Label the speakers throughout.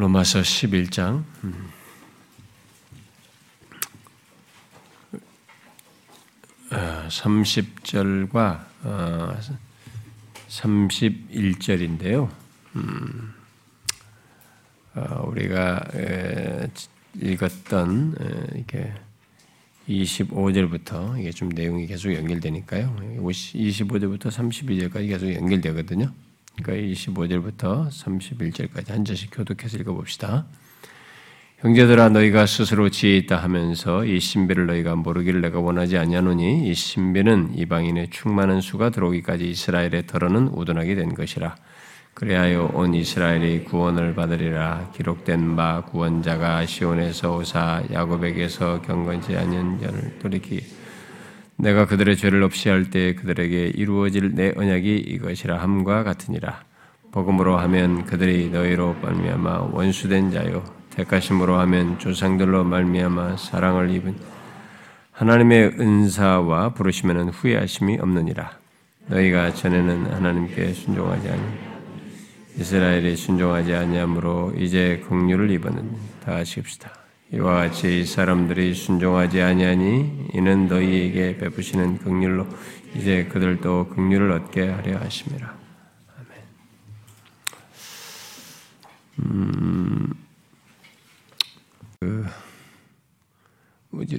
Speaker 1: 로마서 11장 음. 어, 30절과 어, 31절인데요. 음, 어, 우리가 에, 읽었던 에, 이게 25절부터 이게 좀 내용이 계속 연결되니까요. 25절부터 32절까지 계속 연결되거든요. 그러니까 25절부터 31절까지 한 절씩 교독해서 읽어봅시다. 형제들아 너희가 스스로 지혜 있다 하면서 이 신비를 너희가 모르기를 내가 원하지 아니하노니 이 신비는 이방인의 충만한 수가 들어오기까지 이스라엘에 덜어는 우둔하게 된 것이라. 그리하여 온 이스라엘이 구원을 받으리라 기록된 바 구원자가 시온에서 오사 야곱에게서 경건치 않은 자를 돌이키 내가 그들의 죄를 없이 할 때 그들에게 이루어질 내 언약이 이것이라 함과 같으니라. 복음으로 하면 그들이 너희로 말미암아 원수된 자요. 택하심으로 하면 조상들로 말미암아 사랑을 입은 하나님의 은사와 부르시면 후회하심이 없느니라. 너희가 전에는 하나님께 순종하지 아니 이스라엘이 순종하지 아니하므로 이제 긍휼을 입었는 다 하십시다. 이와 같이 사람들이 순종하지 아니하니 이는 너희에게 베푸시는 긍휼로 이제 그들도 긍휼을 얻게 하려 하심이라. 아멘. 음, 그,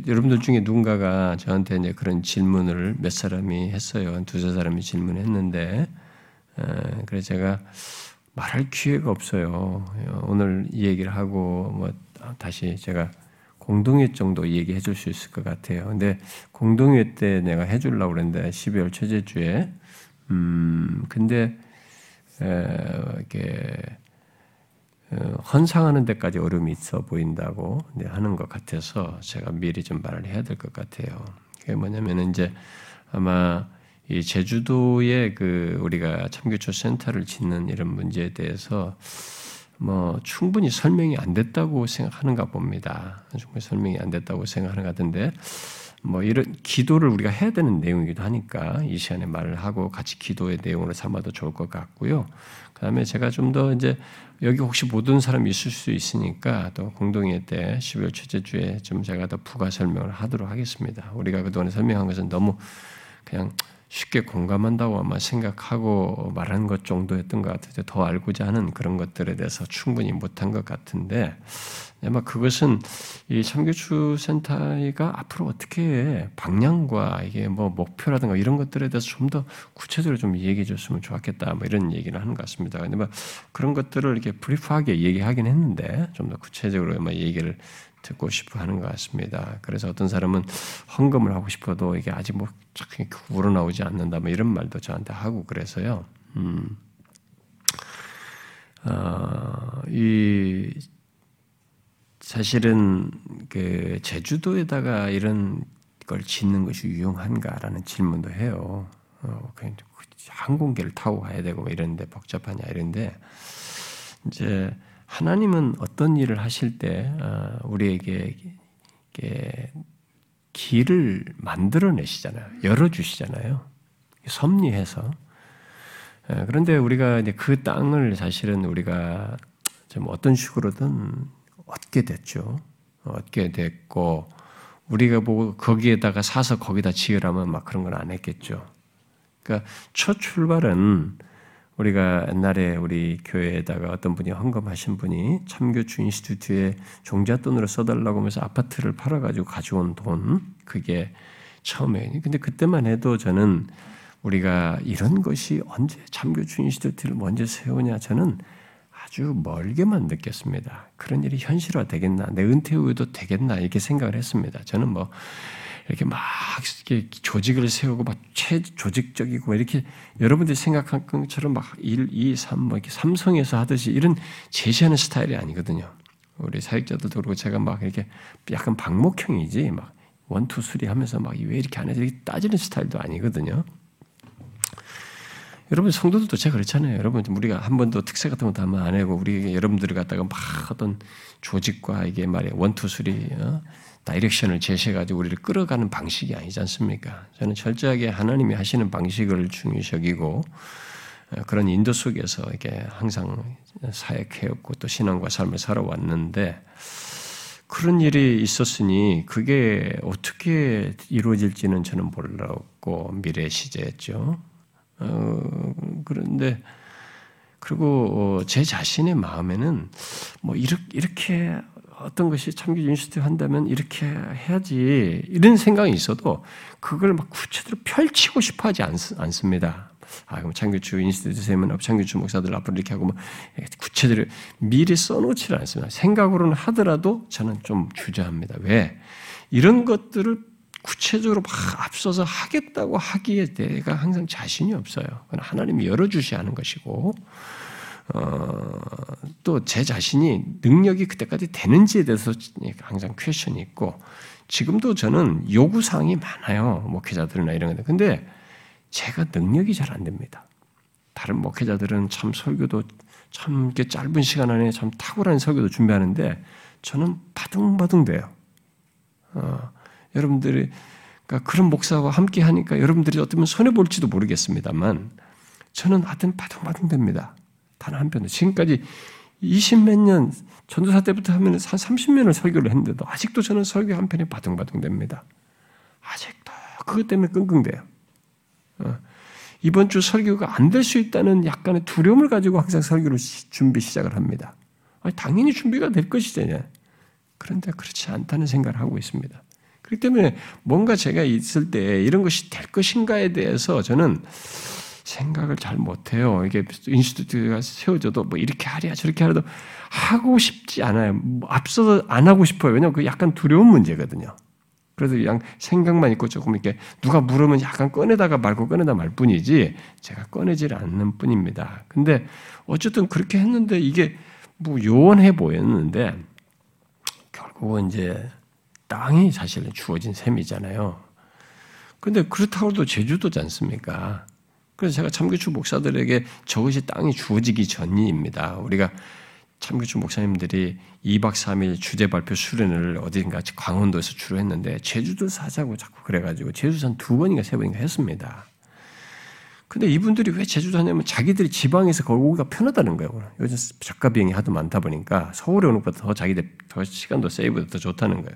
Speaker 1: 여러분들 중에 누군가가 저한테 이제 그런 질문을 몇 사람이 했어요. 한 두세 사람이 질문했는데, 그래서 제가 말할 기회가 없어요. 오늘 이 얘기를 하고 뭐 다시 제가 공동회 정도 얘기해 줄 수 있을 것 같아요. 근데 공동회 때 내가 해 주려고 그랬는데 12월 첫째 주에 음 근데 에, 이렇게 어, 헌상하는 데까지 어려움이 있어 보인다고 하는 것 같아서 제가 미리 좀 말을 해야 될 것 같아요. 그게 뭐냐면 이제 아마 이 제주도에 그 우리가 참교초 센터를 짓는 이런 문제에 대해서 뭐 충분히 설명이 안 됐다고 생각하는가 봅니다. 충분히 설명이 안 됐다고 생각하는 것 같은데 뭐 이런 기도를 우리가 해야 되는 내용이기도 하니까 이 시간에 말을 하고 같이 기도의 내용으로 삼아도 좋을 것 같고요. 그다음에 제가 좀 더 이제 여기 혹시 모든 사람이 있을 수 있으니까 또 공동회 때 12월 첫째 주에 좀 제가 더 부가 설명을 하도록 하겠습니다. 우리가 그동안에 설명한 것은 너무 그냥 쉽게 공감한다고 아마 생각하고 말한 것 정도였던 것 같아요. 더 알고자 하는 그런 것들에 대해서 충분히 못한 것 같은데 아마 그것은 이 참교추 센터가 앞으로 어떻게 방향과 이게 뭐 목표라든가 이런 것들에 대해서 좀 더 구체적으로 좀 얘기해 줬으면 좋았겠다 뭐 이런 얘기를 하는 것 같습니다. 근데 뭐 그런 것들을 이렇게 브리프하게 얘기하긴 했는데 좀 더 구체적으로 뭐 얘기를 듣고 싶어 하는 것 같습니다. 그래서 어떤 사람은 헌금을 하고 싶어도 이게 아직 뭐 우러나오지 않는다, 뭐 이런 말도 저한테 하고 그래서요. 음, 어, 이 사실은 그 제주도에다가 이런 걸 짓는 것이 유용한가라는 질문도 해요. 어, 항공기를 타고 가야 되고 뭐 이런데 복잡하냐 이런데 이제 하나님은 어떤 일을 하실 때 어, 우리에게 길을 만들어내시잖아요. 열어주시잖아요. 섭리해서. 어, 그런데 우리가 그 땅을 사실은 우리가 좀 어떤 식으로든 얻게 됐죠. 얻게 됐고, 우리가 보고 거기에다가 사서 거기다 지으라면 막 그런 건 안 했겠죠. 그러니까 첫 출발은 우리가 옛날에 우리 교회에다가 어떤 분이 헌금하신 분이 참교주 인스튜트에 종잣돈으로 써달라고 하면서 아파트를 팔아가지고 가져온 돈, 그게 처음에. 근데 그때만 해도 저는 우리가 이런 것이 언제 참교주 인스튜트를 먼저 세우냐, 저는 아주 멀게만 느꼈습니다. 그런 일이 현실화 되겠나, 내 은퇴 후에도 되겠나, 이렇게 생각을 했습니다. 저는 뭐, 이렇게 막 이렇게 조직을 세우고 막 최조직적이고 이렇게 여러분들이 생각한 것처럼 막 1, 2, 3, 뭐 이렇게 삼성에서 하듯이 이런 제시하는 스타일이 아니거든요. 우리 사역자들도 그렇고 제가 막 이렇게 약간 방목형이지 막 one two three 하면서 막 왜 이렇게 안 해서 이렇게 따지는 스타일도 아니거든요. 여러분 성도들도 제가 그렇잖아요. 여러분 우리가 한 번도 특새 같은 것도 한번 안 하고 우리 여러분들을 갖다가 막 어떤 조직과 이게 말이야 one two three 어? direction을 제시해가지고 우리를 끌어가는 방식이 아니지 않습니까? 저는 철저하게 하나님이 하시는 방식을 중요시 여기고 그런 인도 속에서 이게 항상 사역해왔고 또 신앙과 삶을 살아왔는데 그런 일이 있었으니 그게 어떻게 이루어질지는 저는 몰랐고 미래 시제였죠. 어, 그런데 그리고 어, 제 자신의 마음에는 뭐 이렇게, 이렇게 어떤 것이 참교 인스튜트 한다면 이렇게 해야지 이런 생각이 있어도 그걸 막 구체적으로 펼치고 싶어 하지 않, 습니다 아, 그럼 창규주 인스튜트 세면 창규주 목사들 앞으로 이렇게 하고 뭐 구체적으로 미리 써놓지를 않습니다. 생각으로는 하더라도 저는 좀 주저합니다. 왜? 이런 것들을 구체적으로 막 앞서서 하겠다고 하기에 내가 항상 자신이 없어요. 그건 하나님이 열어주셔야 하는 것이고, 어, 또 제 자신이 능력이 그때까지 되는지에 대해서 항상 퀘션이 있고, 지금도 저는 요구 사항이 많아요. 목회자들이나 이런 건데. 근데 제가 능력이 잘 안 됩니다. 다른 목회자들은 참 설교도 참 이렇게 짧은 시간 안에 참 탁월한 설교도 준비하는데 저는 바둥바둥 돼요. 어, 여러분들이 그러니까 그런 목사와 함께 하니까 여러분들이 어쩌면 손해 볼지도 모르겠습니다만 저는 하여튼 바둥바둥 됩니다. 단 한 편도 지금까지 20몇 년 전도사 때부터 하면 한 30년을 설교를 했는데도 아직도 저는 설교 한 편이 바둥바둥 됩니다. 아직도 그것 때문에 끙끙대요. 어, 이번 주 설교가 안 될 수 있다는 약간의 두려움을 가지고 항상 설교를 준비 시작을 합니다. 당연히 준비가 될 것이잖아요. 그런데 그렇지 않다는 생각을 하고 있습니다. 그렇기 때문에 뭔가 제가 있을 때 이런 것이 될 것인가에 대해서 저는 생각을 잘 못해요. 이게 인스튜트가 세워져도 뭐 이렇게 하랴 저렇게 하려도 하고 싶지 않아요. 뭐 앞서서 안 하고 싶어요. 왜냐하면 그 약간 두려운 문제거든요. 그래서 그냥 생각만 있고 조금 이렇게 누가 물으면 약간 꺼내다가 말고 꺼내다 말 뿐이지 제가 꺼내질 않는 뿐입니다. 근데 어쨌든 그렇게 했는데 이게 뭐 요원해 보였는데 결국은 이제 땅이 사실은 주어진 셈이잖아요. 근데 그렇다고 해도 제주도지 않습니까? 그래서 제가 참교추 목사들에게 저것이 땅이 주어지기 전입니다. 우리가 참교추 목사님들이 2박 3일 주제 발표 수련을 어딘가 강원도에서 주로 했는데 제주도 사자고 자꾸 그래가지고 제주산 두 번인가 세 번인가 했습니다. 근데 이분들이 왜 제주도 하냐면 자기들이 지방에서 거기 오기가 편하다는 거예요. 요즘 작가 비행이 하도 많다 보니까 서울에 오는 것보다 더 자기들 더 시간도 세이브도 더 좋다는 거예요.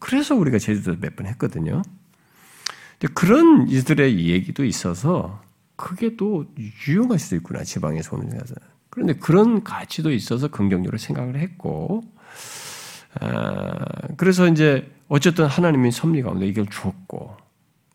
Speaker 1: 그래서 우리가 제주도 몇 번 했거든요. 그런 이들의 얘기도 있어서 그게 또 유용할 수도 있구나 지방에서 오는 데서. 그런데 그런 가치도 있어서 긍정적으로 생각을 했고, 아, 그래서 이제 어쨌든 하나님의 섭리 가운데 이걸 주었고,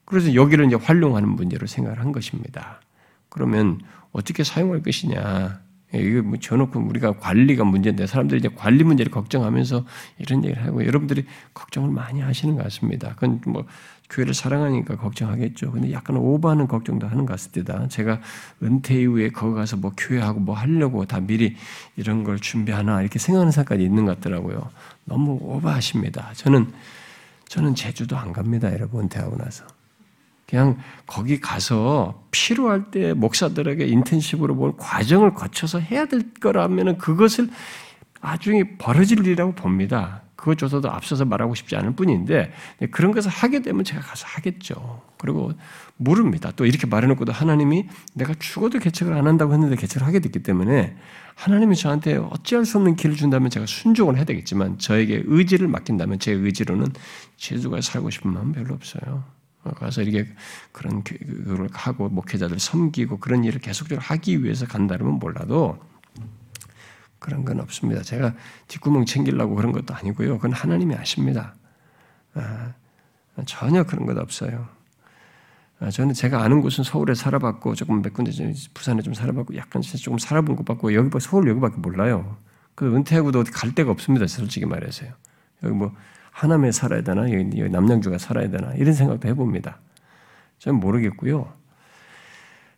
Speaker 1: 그래서 여기를 이제 활용하는 문제로 생각을 한 것입니다. 그러면 어떻게 사용할 것이냐? 이게 뭐 저놓고 우리가 관리가 문제인데 사람들이 이제 관리 문제를 걱정하면서 이런 얘기를 하고 여러분들이 걱정을 많이 하시는 것 같습니다. 그건 뭐 교회를 사랑하니까 걱정하겠죠. 근데 약간 오버하는 걱정도 하는 것 같습니다. 제가 은퇴 이후에 거기 가서 뭐 교회하고 뭐 하려고 다 미리 이런 걸 준비하나 이렇게 생각하는 사람까지 있는 것 같더라고요. 너무 오버하십니다. 저는 저는 제주도 안 갑니다, 여러분 은퇴하고 나서. 그냥 거기 가서 필요할 때 목사들에게 인텐시브로 뭘 과정을 거쳐서 해야 될 거라면 그것을 나중에 벌어질 일이라고 봅니다. 그것조차도 앞서서 말하고 싶지 않을 뿐인데 그런 것을 하게 되면 제가 가서 하겠죠. 그리고 모릅니다. 또 이렇게 말해놓고도 하나님이 내가 죽어도 개척을 안 한다고 했는데 개척을 하게 됐기 때문에 하나님이 저한테 어찌할 수 없는 길을 준다면 제가 순종을 해야 되겠지만 저에게 의지를 맡긴다면 제 의지로는 제주가 살고 싶은 마음 별로 없어요. 가서 이렇게 그런 교육을 하고 목회자들 섬기고 그런 일을 계속적으로 하기 위해서 간다면 몰라도 그런 건 없습니다. 제가 뒷구멍 챙기려고 그런 것도 아니고요. 그건 하나님이 아십니다. 아, 전혀 그런 것 없어요. 아, 저는 제가 아는 곳은 서울에 살아봤고 조금 몇 군데 부산에 좀 살아봤고 약간 조금 살아본 것 같고 여기 서울 여기밖에 몰라요. 그 은퇴하고도 갈 데가 없습니다. 솔직히 말해서요. 여기 뭐 하남에 살아야 되나 여기 남양주가 살아야 되나 이런 생각도 해봅니다. 저는 모르겠고요.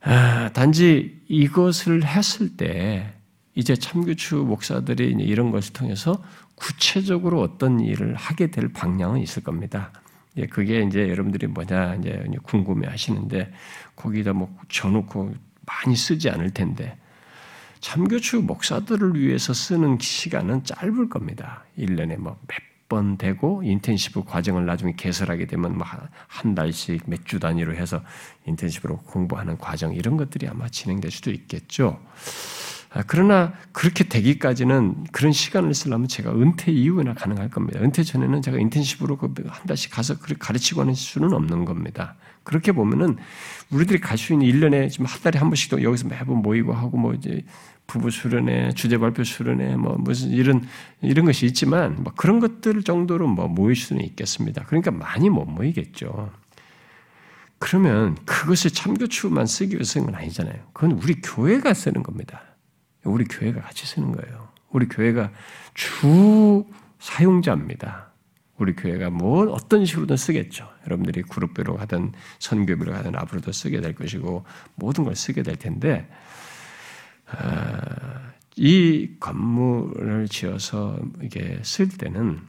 Speaker 1: 아, 단지 이것을 했을 때 이제 참교추 목사들이 이런 것을 통해서 구체적으로 어떤 일을 하게 될 방향은 있을 겁니다. 예, 그게 이제 여러분들이 뭐냐 이제 궁금해 하시는데 거기다 뭐 쳐놓고 많이 쓰지 않을 텐데 참교추 목사들을 위해서 쓰는 시간은 짧을 겁니다. 1년에 뭐 몇 번 되고 인텐시브 과정을 나중에 개설하게 되면 뭐한 달씩 몇 주 단위로 해서 인텐시브로 공부하는 과정 이런 것들이 아마 진행될 수도 있겠죠. 아, 그러나 그렇게 되기까지는 그런 시간을 쓰려면 제가 은퇴 이후에나 가능할 겁니다. 은퇴 전에는 제가 인텐시브로 그한 달씩 가서 가르치고 하는 수는 없는 겁니다. 그렇게 보면은 우리들이 갈 수 있는 1년에 지금 한 달에 한 번씩도 여기서 매번 모이고 하고 뭐 이제 부부 수련회, 주제 발표 수련회 뭐 무슨 이런 이런 것이 있지만 뭐 그런 것들 정도로 뭐 모일 수는 있겠습니다. 그러니까 많이 못 모이겠죠. 그러면 그것을 참교 추만 쓰기 위해서 쓰는 건 아니잖아요. 그건 우리 교회가 쓰는 겁니다. 우리 교회가 같이 쓰는 거예요. 우리 교회가 주 사용자입니다. 우리 교회가 뭐 어떤 식으로든 쓰겠죠. 여러분들이 그룹별로 하든 선교별로 하든 앞으로도 쓰게 될 것이고 모든 걸 쓰게 될 텐데 아, 이 건물을 지어서 이게 쓸 때는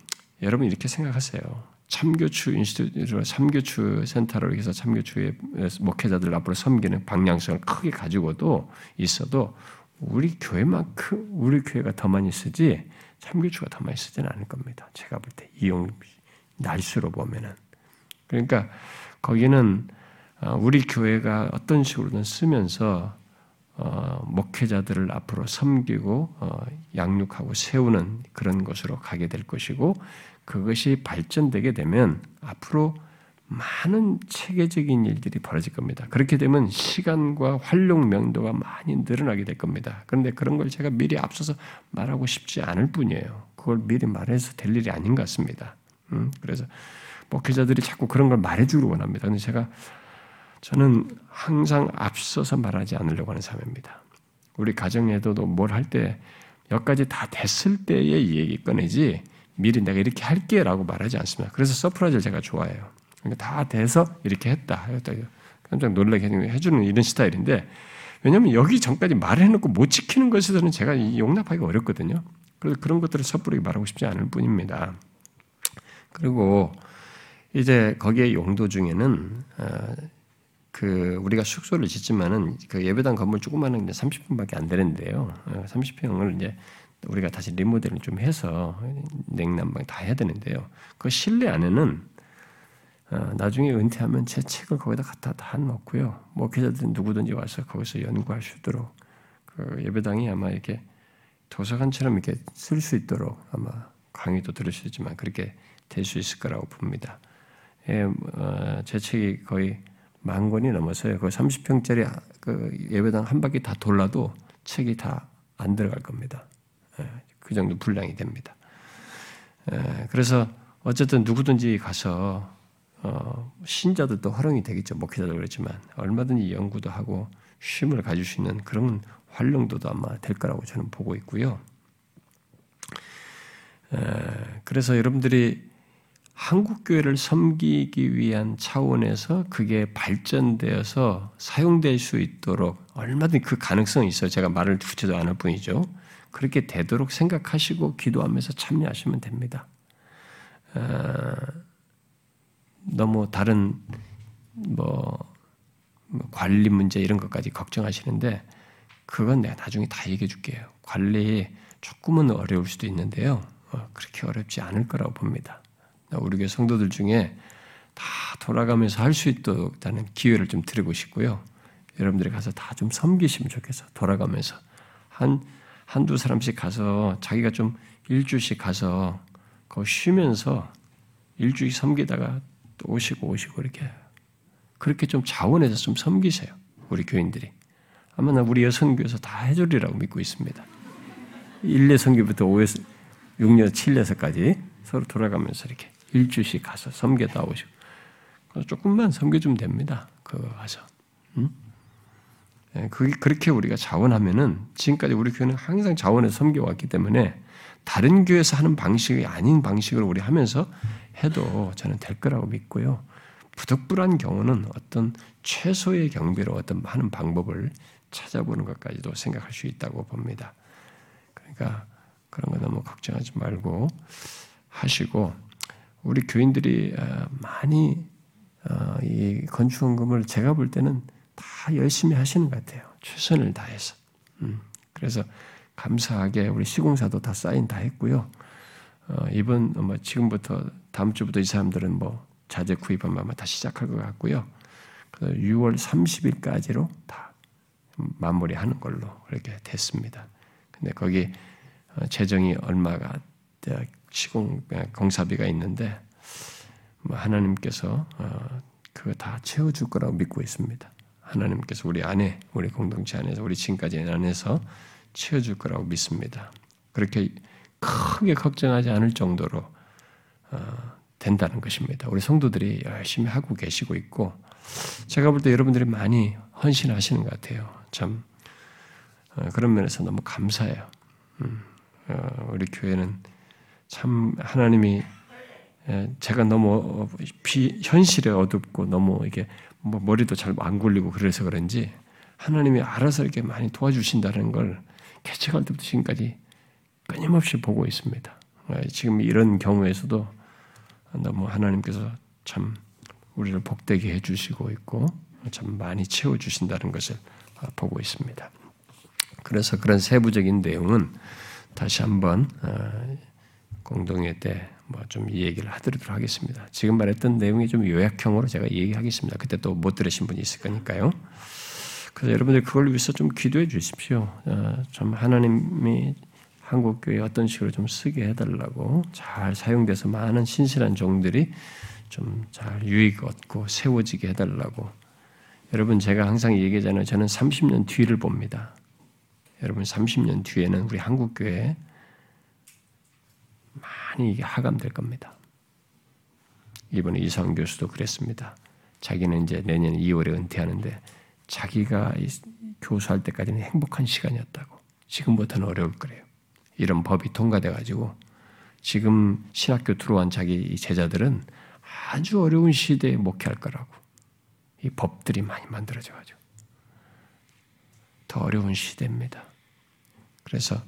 Speaker 1: 여러분 이렇게 생각하세요. 참교추 인스튜트로 참교추 센터로 해서 참교추의 목회자들 앞으로 섬기는 방향성을 크게 가지고도 있어도 우리 교회만큼 우리 교회가 더 많이 쓰지 참교추가 더 많이 쓰지는 않을 겁니다. 제가 볼 때 이용 날수로 보면은 그러니까 거기는 어, 우리 교회가 어떤 식으로든 쓰면서 어, 목회자들을 앞으로 섬기고 어, 양육하고 세우는 그런 것으로 가게 될 것이고 그것이 발전되게 되면 앞으로 많은 체계적인 일들이 벌어질 겁니다. 그렇게 되면 시간과 활용 명도가 많이 늘어나게 될 겁니다. 그런데 그런 걸 제가 미리 앞서서 말하고 싶지 않을 뿐이에요. 그걸 미리 말해서 될 일이 아닌 것 같습니다. 음, 그래서 목회자들이 자꾸 그런 걸 말해주길 원합니다. 근데 제가 저는 항상 앞서서 말하지 않으려고 하는 사람입니다. 우리 가정에도 뭘할때 여기까지 다 됐을 때의 이 얘기 꺼내지 미리 내가 이렇게 할게라고 말하지 않습니다. 그래서 surprise를 제가 좋아해요. 그러니까 다 돼서 이렇게 했다. 깜짝 놀라게 해주는 이런 스타일인데 왜냐하면 여기 전까지 말을 해놓고 못 지키는 것에서는 제가 용납하기가 어렵거든요. 그래서 그런 것들을 섣부르게 말하고 싶지 않을 뿐입니다. 그리고 이제 거기에 용도 중에는 어, 그 우리가 숙소를 짓지만은 그 예배당 건물 조그마한 게 30분밖에 안 되는데요. 30평을 어, 이제 우리가 다시 리모델링 좀 해서 냉난방 다 해야 되는데요. 그 실내 안에는 어, 나중에 은퇴하면 제 책을 거기다 갖다 다 넣고요. 목회자들 누구든지 와서 거기서 연구할 수 있도록 그 예배당이 아마 이렇게 도서관처럼 이렇게 쓸 수 있도록 아마 강의도 있지만 그렇게 될 수 있을 거라고 봅니다. 예, 어, 제 책이 거의 만 권이 넘어서요. 그 30평짜리 그 예배당 한 바퀴 다 돌라도 책이 다 안 들어갈 겁니다. 예, 그 정도 분량이 됩니다. 예, 그래서 어쨌든 누구든지 가서 어, 신자들도 활용이 되겠죠. 목회자도 그렇지만 얼마든지 연구도 하고 쉼을 가질 수 있는 그런 활용도도 아마 될 거라고 저는 보고 있고요. 그래서 여러분들이 한국 교회를 섬기기 위한 차원에서 그게 발전되어서 사용될 수 있도록 얼마든지 그 가능성이 있어요. 제가 말을 붙이도 않을 뿐이죠. 그렇게 되도록 생각하시고 기도하면서 참여하시면 됩니다. 너무 다른 뭐, 뭐 관리 문제 이런 것까지 걱정하시는데 그건 내가 나중에 다 얘기해 줄게요. 관리 조금은 어려울 수도 있는데요. 어, 그렇게 어렵지 않을 거라고 봅니다. 우리 교회 성도들 중에 다 돌아가면서 할 수 있도록 다는 기회를 좀 드리고 싶고요. 여러분들이 가서 다 좀 섬기시면 좋겠어. 돌아가면서 한 한두 사람씩 가서 자기가 좀 일주씩 가서 거 쉬면서 일주일 섬기다가 또 오시고 오시고 이렇게 그렇게 좀 자원해서 좀 섬기세요. 우리 교인들이. 아마 나 우리 여성교에서 다 해주리라고 믿고 있습니다. 1년 성교부터 5년, 6년, 7년서까지 서로 돌아가면서 이렇게 일주씩 가서 섬겨다 오시고 조금만 섬겨주면 됩니다. 그거 가서. 응? 예, 그게 그렇게 우리가 자원하면은 지금까지 우리 교회는 항상 자원해서 섬겨왔기 때문에 다른 교회에서 하는 방식이 아닌 방식으로 우리 하면서 해도 저는 될 거라고 믿고요. 부득불한 경우는 어떤 최소의 경비로 어떤 하는 방법을 찾아보는 것까지도 생각할 수 있다고 봅니다. 그러니까 그런 거 너무 걱정하지 말고 하시고 우리 교인들이 어, 많이 어, 이 건축원금을 제가 볼 때는 다 열심히 하시는 것 같아요. 최선을 다해서. 음, 그래서 감사하게 우리 시공사도 다 사인 다 했고요. 어, 이번 뭐 지금부터 다음 주부터 이 사람들은 뭐 자재 구입하면 아마 다 시작할 것 같고요. 6월 30일까지로 다 마무리하는 걸로 그렇게 됐습니다. 근데 거기 어, 재정이 얼마가 시공 공사비가 있는데 뭐 하나님께서 어, 그거 다 채워줄 거라고 믿고 있습니다. 하나님께서 우리 안에 우리 공동체 안에서 우리 지금까지 안에서 채워줄 거라고 믿습니다. 그렇게 크게 걱정하지 않을 정도로 어, 된다는 것입니다. 우리 성도들이 열심히 하고 계시고 있고 제가 볼 때 여러분들이 많이 헌신하시는 것 같아요. 참 어, 그런 면에서 너무 감사해요. 음, 어, 우리 교회는 참 하나님이 예, 제가 너무 비, 현실에 어둡고 너무 이게 뭐 머리도 잘 안 굴리고 그래서 그런지 하나님이 알아서 이렇게 많이 도와주신다는 걸 개척할 때부터 지금까지 끊임없이 보고 있습니다. 예, 지금 이런 경우에서도 너무 하나님께서 참 우리를 복되게 해주시고 있고 참 많이 채워주신다는 것을 보고 있습니다. 그래서 그런 세부적인 내용은 다시 한번 어, 공동회 때 뭐 좀 얘기를 하도록 하겠습니다. 지금 말했던 내용이 좀 요약형으로 제가 얘기하겠습니다. 그때 또 못 들으신 분이 있을 거니까요. 그래서 여러분들 그걸 위해서 좀 기도해 주십시오. 어, 좀 하나님이 한국 교회 어떤 식으로 좀 쓰게 해달라고 잘 사용돼서 많은 신실한 종들이 좀 잘 유익 얻고 세워지게 해달라고. 여러분 제가 항상 얘기하잖아요. 저는 30년 뒤를 봅니다. 여러분 30년 뒤에는 우리 한국 교회 많이 하감될 겁니다. 이번에 이상 교수도 그랬습니다. 자기는 이제 내년 2월에 은퇴하는데 자기가 교수할 때까지는 행복한 시간이었다고. 지금부터는 어려울 거래요. 이런 법이 통과돼 가지고 지금 신학교 들어온 자기 제자들은 아주 어려운 시대에 목회할 거라고. 이 법들이 많이 만들어져 가지고 더 어려운 시대입니다. 그래서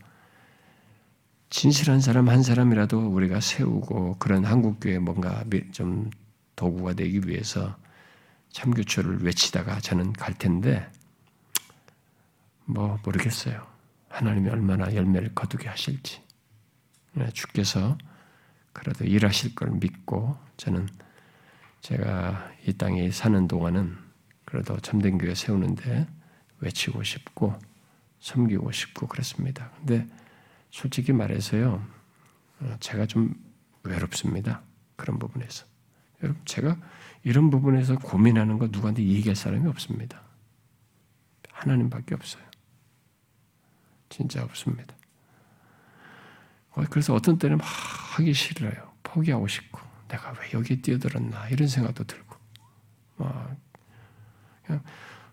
Speaker 1: 진실한 사람 한 사람이라도 우리가 세우고 그런 한국 교회 뭔가 좀 도구가 되기 위해서 참교초를 외치다가 저는 갈 텐데 뭐 모르겠어요. 하나님이 얼마나 열매를 거두게 하실지 네, 주께서 그래도 일하실 걸 믿고 저는 제가 이 땅에 사는 동안은 그래도 참된 교회 세우는데 외치고 싶고 섬기고 싶고 그렇습니다. 근데 솔직히 말해서요, 어, 제가 좀 외롭습니다. 그런 부분에서. 여러분, 제가 이런 부분에서 고민하는 거 누구한테 얘기할 사람이 없습니다. 하나님밖에 없어요. 진짜 없습니다. 어, 그래서 어떤 때는 막 하기 싫어요. 포기하고 싶고, 내가 왜 여기에 뛰어들었나, 이런 생각도 들고, 막, 그냥,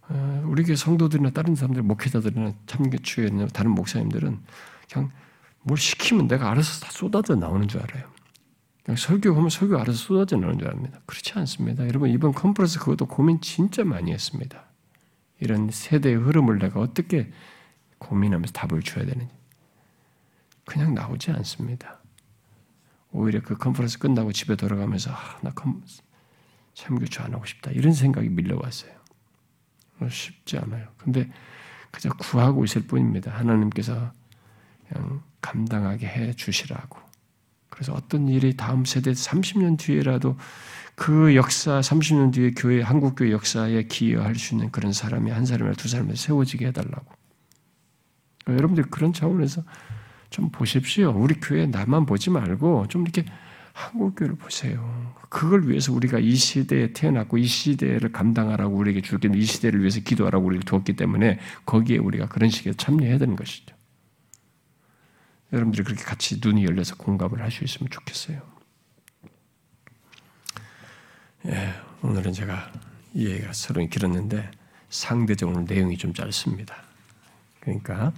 Speaker 1: 어, 우리 교회 성도들이나 다른 사람들, 목회자들이나 참교추에 다른 목사님들은 그냥 뭘 시키면 내가 알아서 다 쏟아져 나오는 줄 알아요. 그냥 설교하면 설교 알아서 쏟아져 나오는 줄 압니다. 그렇지 않습니다. 여러분, 이번 컨퍼런스 그것도 고민 진짜 많이 했습니다. 이런 세대의 흐름을 내가 어떻게 고민하면서 답을 줘야 되는지. 그냥 나오지 않습니다. 오히려 그 컨퍼런스 끝나고 집에 돌아가면서 아, 나 참교주 안 하고 싶다 이런 생각이 밀려왔어요. 쉽지 않아요. 근데 그저 구하고 있을 뿐입니다. 하나님께서 그냥 감당하게 해 주시라고. 그래서 어떤 일이 다음 세대 30년 뒤에라도 그 역사 30년 뒤에 교회 한국 교회 역사에 기여할 수 있는 그런 사람이 한 사람이나 두 사람을 세워지게 해달라고. 그러니까 여러분들 그런 차원에서 좀 보십시오. 우리 교회 나만 보지 말고 좀 이렇게 한국교를 보세요. 그걸 위해서 우리가 이 시대에 태어났고 이 시대를 감당하라고 우리에게 주긴 이 시대를 위해서 기도하라고 우리를 두었기 때문에 거기에 우리가 그런 식의 참여해야 되는 것이죠. 여러분들이 그렇게 같이 눈이 열려서 공감을 할 수 있으면 좋겠어요. 예, 오늘은 제가 이 얘기가 서로 길었는데 상대적으로 내용이 좀 짧습니다. 그러니까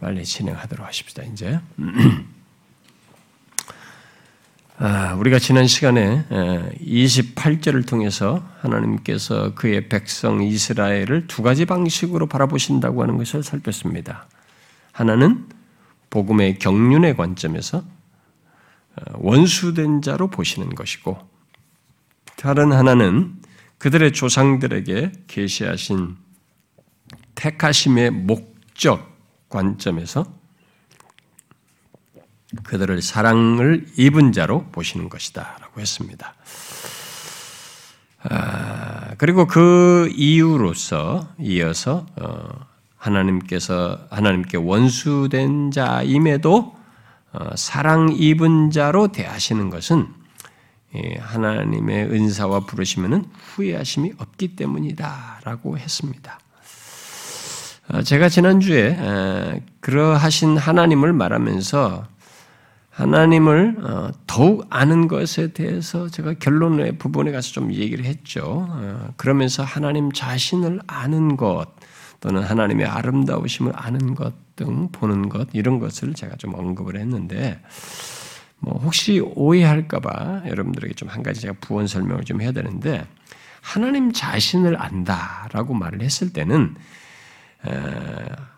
Speaker 1: 빨리 진행하도록 하십시다. 이제 아, 우리가 지난 시간에 28절을 통해서 하나님께서 그의 백성 이스라엘을 두 가지 방식으로 바라보신다고 하는 것을 살폈습니다. 하나는 복음의 경륜의 관점에서 어, 원수된 자로 보시는 것이고 다른 하나는 그들의 조상들에게 계시하신 택하심의 목 적 관점에서 그들을 사랑을 입은 자로 보시는 것이다 라고 했습니다. 아, 그리고 그 이유로서 이어서 어, 하나님께서 하나님께 원수된 자임에도 어, 사랑 입은 자로 대하시는 것은 예, 하나님의 은사와 부르시면은 후회하심이 없기 때문이다라고 했습니다. 어, 제가 지난주에 그러하신 하나님을 말하면서 하나님을 어, 더욱 아는 것에 대해서 제가 결론의 부분에 가서 좀 얘기를 했죠. 그러면서 하나님 자신을 아는 것 또는 하나님의 아름다우심을 아는 것 등 보는 것 이런 것을 제가 좀 언급을 했는데 뭐 혹시 오해할까봐 여러분들에게 좀 한 가지 제가 부원 설명을 좀 해야 되는데 하나님 자신을 안다라고 말을 했을 때는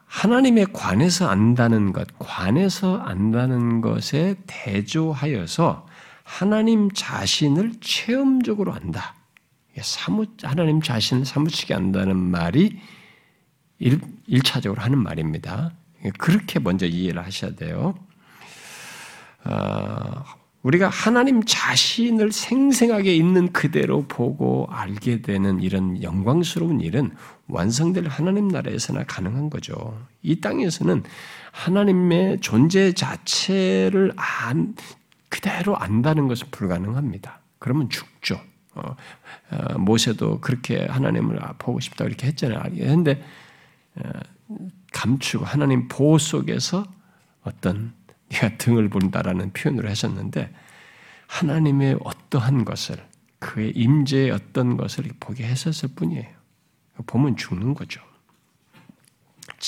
Speaker 1: 하나님의 관에서 안다는 것, 관에서 안다는 것에 대조하여서 하나님 자신을 체험적으로 안다. 사무, 하나님 자신을 사무치게 안다는 말이 일, 1차적으로 하는 말입니다. 그렇게 먼저 이해를 하셔야 돼요. 어, 우리가 하나님 자신을 생생하게 있는 그대로 보고 알게 되는 이런 영광스러운 일은 완성될 하나님 나라에서나 가능한 거죠. 이 땅에서는 하나님의 존재 자체를 안, 그대로 안다는 것은 불가능합니다. 그러면 죽죠. 어, 어, 모세도 그렇게 하나님을 보고 싶다 이렇게 했잖아요. 그런데 어, 감추고 하나님 보호 속에서 어떤 네가 등을 본다라는 표현으로 하셨는데 하나님의 어떠한 것을 그의 임재의 어떤 것을 보게 했었을 뿐이에요. 보면 죽는 거죠.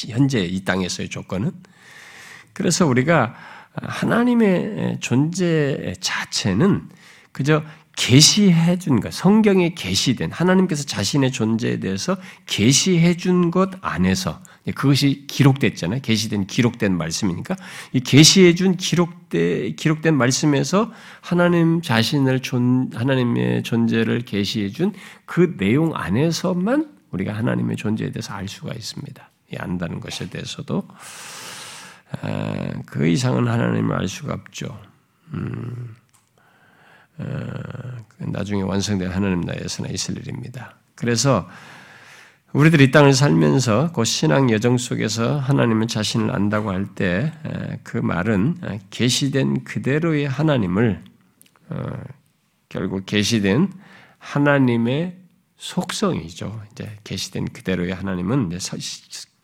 Speaker 1: 현재 이 땅에서의 조건은 그래서 우리가 하나님의 존재 자체는 그저 계시해 준 것, 성경에 계시된 하나님께서 자신의 존재에 대해서 계시해 준 것 안에서 그것이 기록됐잖아요. 계시된 기록된 말씀이니까 이 계시해 준 기록된 기록된 말씀에서 하나님 자신을 존 하나님의 존재를 계시해 준 그 내용 안에서만 우리가 하나님의 존재에 대해서 알 수가 있습니다. 이 안다는 것에 대해서도 아, 그 이상은 하나님을 알 수가 없죠. 음. 어, 나중에 완성된 하나님 나라에서나 있을 일입니다. 그래서 우리들이 이 땅을 살면서 그 신앙 여정 속에서 하나님은 자신을 안다고 할 때 그 말은 계시된 그대로의 하나님을 어, 결국 계시된 하나님의 속성이죠. 이제 계시된 그대로의 하나님은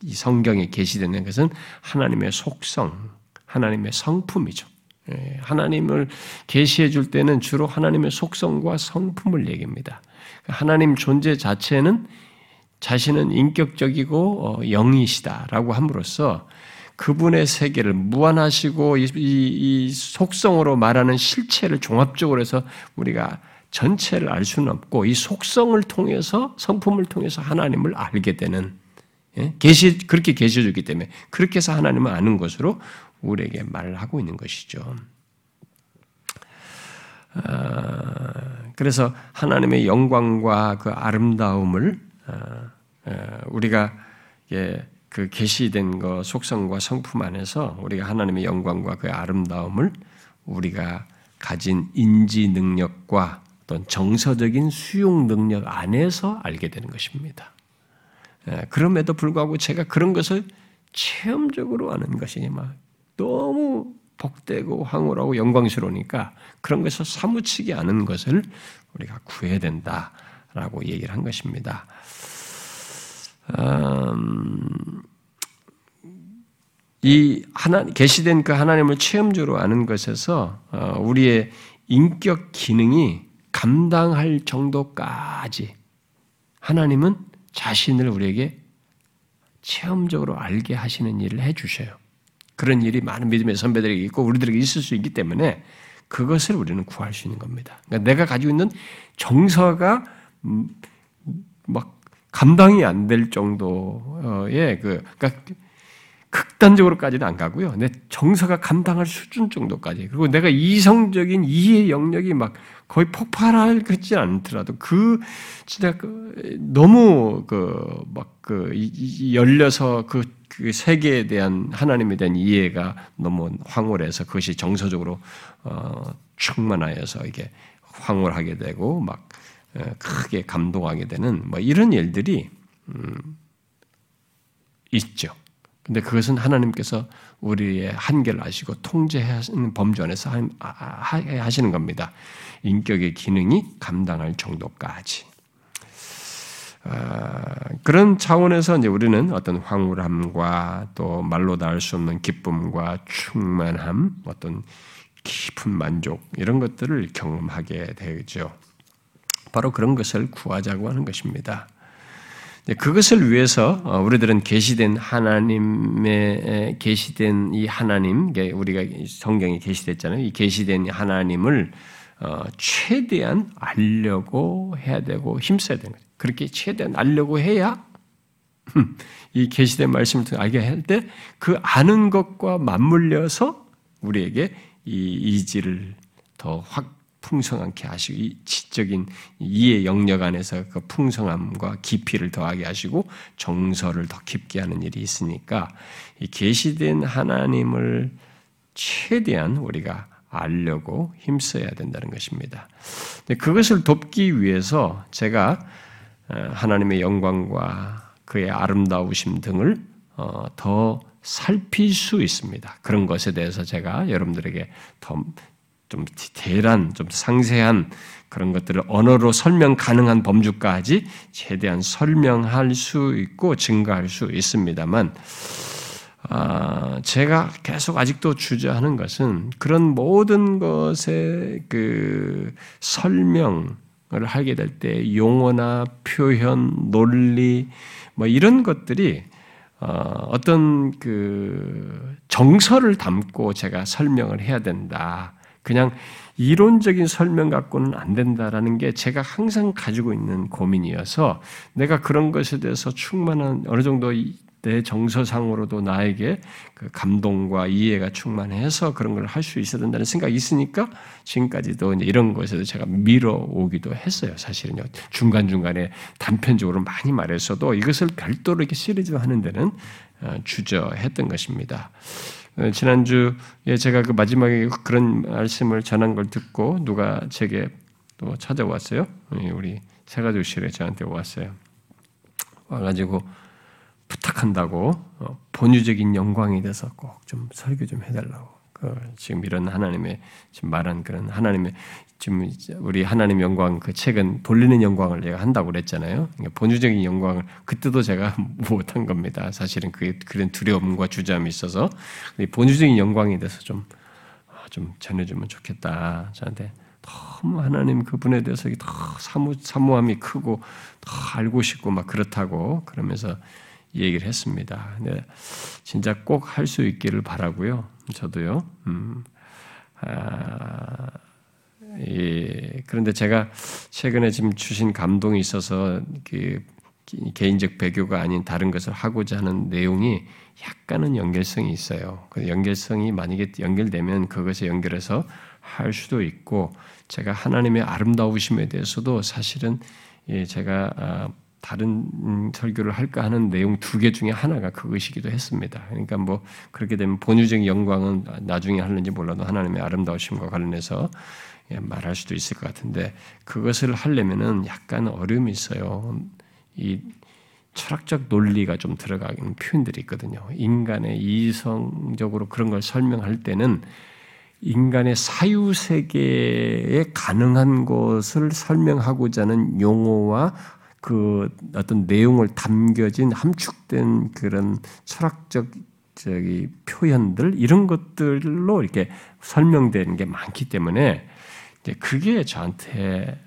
Speaker 1: 이 성경에 계시되는 것은 하나님의 속성, 하나님의 성품이죠. 예, 하나님을 계시해 줄 때는 주로 하나님의 속성과 성품을 얘기합니다. 하나님 존재 자체는 자신은 인격적이고 어, 영이시다라고 함으로써 그분의 세계를 무한하시고 이, 속성으로 말하는 실체를 종합적으로 해서 우리가 전체를 알 수는 없고 이 속성을 통해서 성품을 통해서 하나님을 알게 되는 예? 계시 그렇게 계시해 주기 때문에 그렇게 해서 하나님을 아는 것으로 우리에게 말하고 있는 것이죠. 아, 그래서 하나님의 영광과 그 아름다움을 우리가 그 계시된 것 속성과 성품 안에서 우리가 하나님의 영광과 그 아름다움을 우리가 가진 인지 능력과 어떤 정서적인 수용 능력 안에서 알게 되는 것입니다. 그럼에도 불구하고 제가 그런 것을 체험적으로 아는 것이 막 너무 복되고 황홀하고 영광스러우니까 그런 것을 사무치게 않은 것을 우리가 구해야 된다라고 얘기를 한 것입니다. 음, 이 하나 계시된 그 하나님을 체험적으로 아는 것에서 어, 우리의 인격 기능이 감당할 정도까지 하나님은 자신을 우리에게 체험적으로 알게 하시는 일을 해 주셔요. 그런 일이 많은 믿음의 선배들에게 있고 우리들에게 있을 수 있기 때문에 그것을 우리는 구할 수 있는 겁니다. 그러니까 내가 가지고 있는 정서가 음, 막 감당이 안 될 정도의 그 그러니까 극단적으로까지는 안 가고요. 내 정서가 감당할 수준 정도까지. 그리고 내가 이성적인 이해 영역이 막 거의 폭발할 것지 않더라도 그 진짜 그 너무 그 막그 그 열려서 그, 그 세계에 대한 하나님에 대한 이해가 너무 황홀해서 그것이 정서적으로 어, 충만하여서 이게 황홀하게 되고 막 어, 크게 감동하게 되는 뭐 이런 일들이 음, 있죠. 근데 그것은 하나님께서 우리의 한계를 아시고 통제하시는 범주 안에서 하시는 겁니다. 인격의 기능이 감당할 정도까지. 아, 그런 차원에서 이제 우리는 어떤 황홀함과 또 말로 닿을 수 없는 기쁨과 충만함, 어떤 깊은 만족 이런 것들을 경험하게 되죠. 바로 그런 것을 구하자고 하는 것입니다. 그것을 위해서 어, 우리들은 계시된 하나님의 계시된 이 하나님, 우리가 성경에 계시됐잖아요. 이 계시된 하나님을 어, 최대한 알려고 해야 되고 힘써야 되는 거죠. 그렇게 최대한 알려고 해야 이 계시된 말씀을 알게 할 때 그 아는 것과 맞물려서 우리에게 이 이지를 더 확 풍성하게 하시고 이 지적인 이해 영역 안에서 그 풍성함과 깊이를 더하게 하시고 정서를 더 깊게 하는 일이 있으니까 이 계시된 하나님을 최대한 우리가 알려고 힘써야 된다는 것입니다. 그것을 돕기 위해서 제가 어, 하나님의 영광과 그의 아름다우심 등을 어, 더 살필 수 있습니다. 그런 것에 대해서 제가 여러분들에게 더 좀 디테일한, 좀 상세한 그런 것들을 언어로 설명 가능한 범주까지 최대한 설명할 수 있고 증가할 수 있습니다만, 아, 제가 계속 아직도 주저하는 것은 그런 모든 것의 그 설명을 하게 될 때 용어나 표현, 논리, 뭐 이런 것들이 어, 어떤 그 정서를 담고 제가 설명을 해야 된다. 그냥 이론적인 설명 갖고는 안 된다라는 게 제가 항상 가지고 있는 고민이어서 내가 그런 것에 대해서 충만한 어느 정도 내 정서상으로도 나에게 그 감동과 이해가 충만해서 그런 걸 할 수 있어야 된다는 생각이 있으니까 지금까지도 이런 것에도 제가 밀어오기도 했어요. 사실은요. 중간중간에 단편적으로 많이 말했어도 이것을 별도로 이렇게 시리즈 하는 데는 어, 주저했던 것입니다. 어, 지난주에 제가 그 마지막에 그런 말씀을 전한 걸 듣고 누가 제게 또 찾아왔어요. 우리 세가족실에 저한테 왔어요. 와가지고 부탁한다고 어, 본유적인 영광에 대해서 꼭 좀 설교 좀 해달라고. 그 지금 이런 하나님의 지금 말한 그런 하나님의 지금 우리 하나님 영광 그 책은 돌리는 영광을 내가 한다고 그랬잖아요. 그러니까 본주적인 영광을 그때도 제가 못한 겁니다. 사실은 그 그런 두려움과 주저함이 있어서 본주적인 영광에 대해서 좀좀 아, 좀 전해주면 좋겠다. 저한테 너무 하나님 그분에 대해서 더 사무 사모함이 크고 더 알고 싶고 막 그렇다고 그러면서 얘기를 했습니다. 근데 진짜 꼭 할 수 있기를 바라고요. 저도요. 음, 아, 예, 그런데 제가 최근에 지금 주신 감동이 있어서 그 개인적 배교가 아닌 다른 것을 하고자 하는 내용이 약간은 연결성이 있어요. 그 연결성이 만약에 연결되면 그것에 연결해서 할 수도 있고 제가 하나님의 아름다우심에 대해서도 사실은 예, 제가 아, 다른 설교를 할까 하는 내용 두 개 중에 하나가 그것이기도 했습니다. 그러니까 뭐 그렇게 되면 본유적인 영광은 나중에 하는지 몰라도 하나님의 아름다우심과 관련해서 예, 말할 수도 있을 것 같은데 그것을 하려면은 약간 어려움이 있어요. 이 철학적 논리가 좀 들어가는 표현들이 있거든요. 인간의 이성적으로 그런 걸 설명할 때는 인간의 사유 세계에 가능한 것을 설명하고자 하는 용어와 그 어떤 내용을 담겨진 함축된 그런 철학적 저기 표현들 이런 것들로 이렇게 설명되는 게 많기 때문에 그게 저한테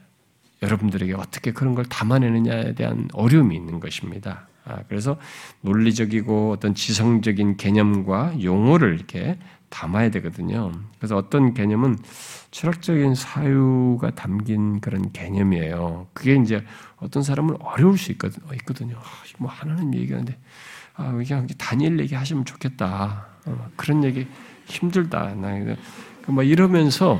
Speaker 1: 여러분들에게 어떻게 그런 걸 담아내느냐에 대한 어려움이 있는 것입니다. 아, 그래서 논리적이고 어떤 지성적인 개념과 용어를 이렇게 담아야 되거든요. 그래서 어떤 개념은 철학적인 사유가 담긴 그런 개념이에요. 그게 이제 어떤 사람은 어려울 수 있거든요. 아, 뭐 하나님 얘기하는데 아, 그냥 다니엘 얘기 하시면 좋겠다. 어, 그런 얘기 힘들다. 나뭐 그 이러면서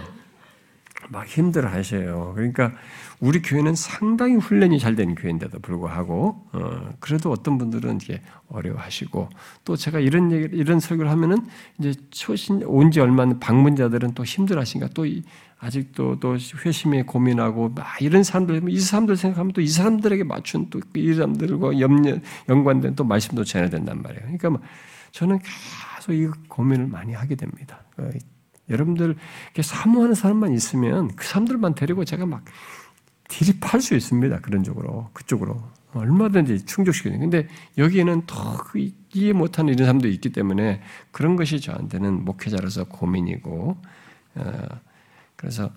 Speaker 1: 막 힘들어 하셔요. 그러니까 우리 교회는 상당히 훈련이 잘 된 교회인데도 불구하고 어, 그래도 어떤 분들은 이게 어려워하시고 또 제가 이런 얘기 이런 설교를 하면은 이제 초신 온 지 얼마 안 방문자들은 또 힘들어하시니까 또 아직도 또 회심에 고민하고 막 이런 사람들 이 사람들 생각하면 또 이 사람들에게 맞춘 또 이 사람들과 염려 연관된 또 말씀도 전해야 된단 말이에요. 그러니까 뭐 저는 계속 이 고민을 많이 하게 됩니다. 어, 여러분들 사모하는 사람만 있으면 그 사람들만 데리고 제가 막 디립할 수 있습니다. 그런 쪽으로 그쪽으로 얼마든지 충족시키는. 근데 여기에는 더그 이해 못하는 이런 사람도 있기 때문에 그런 것이 저한테는 목회자로서 고민이고 어, 그래서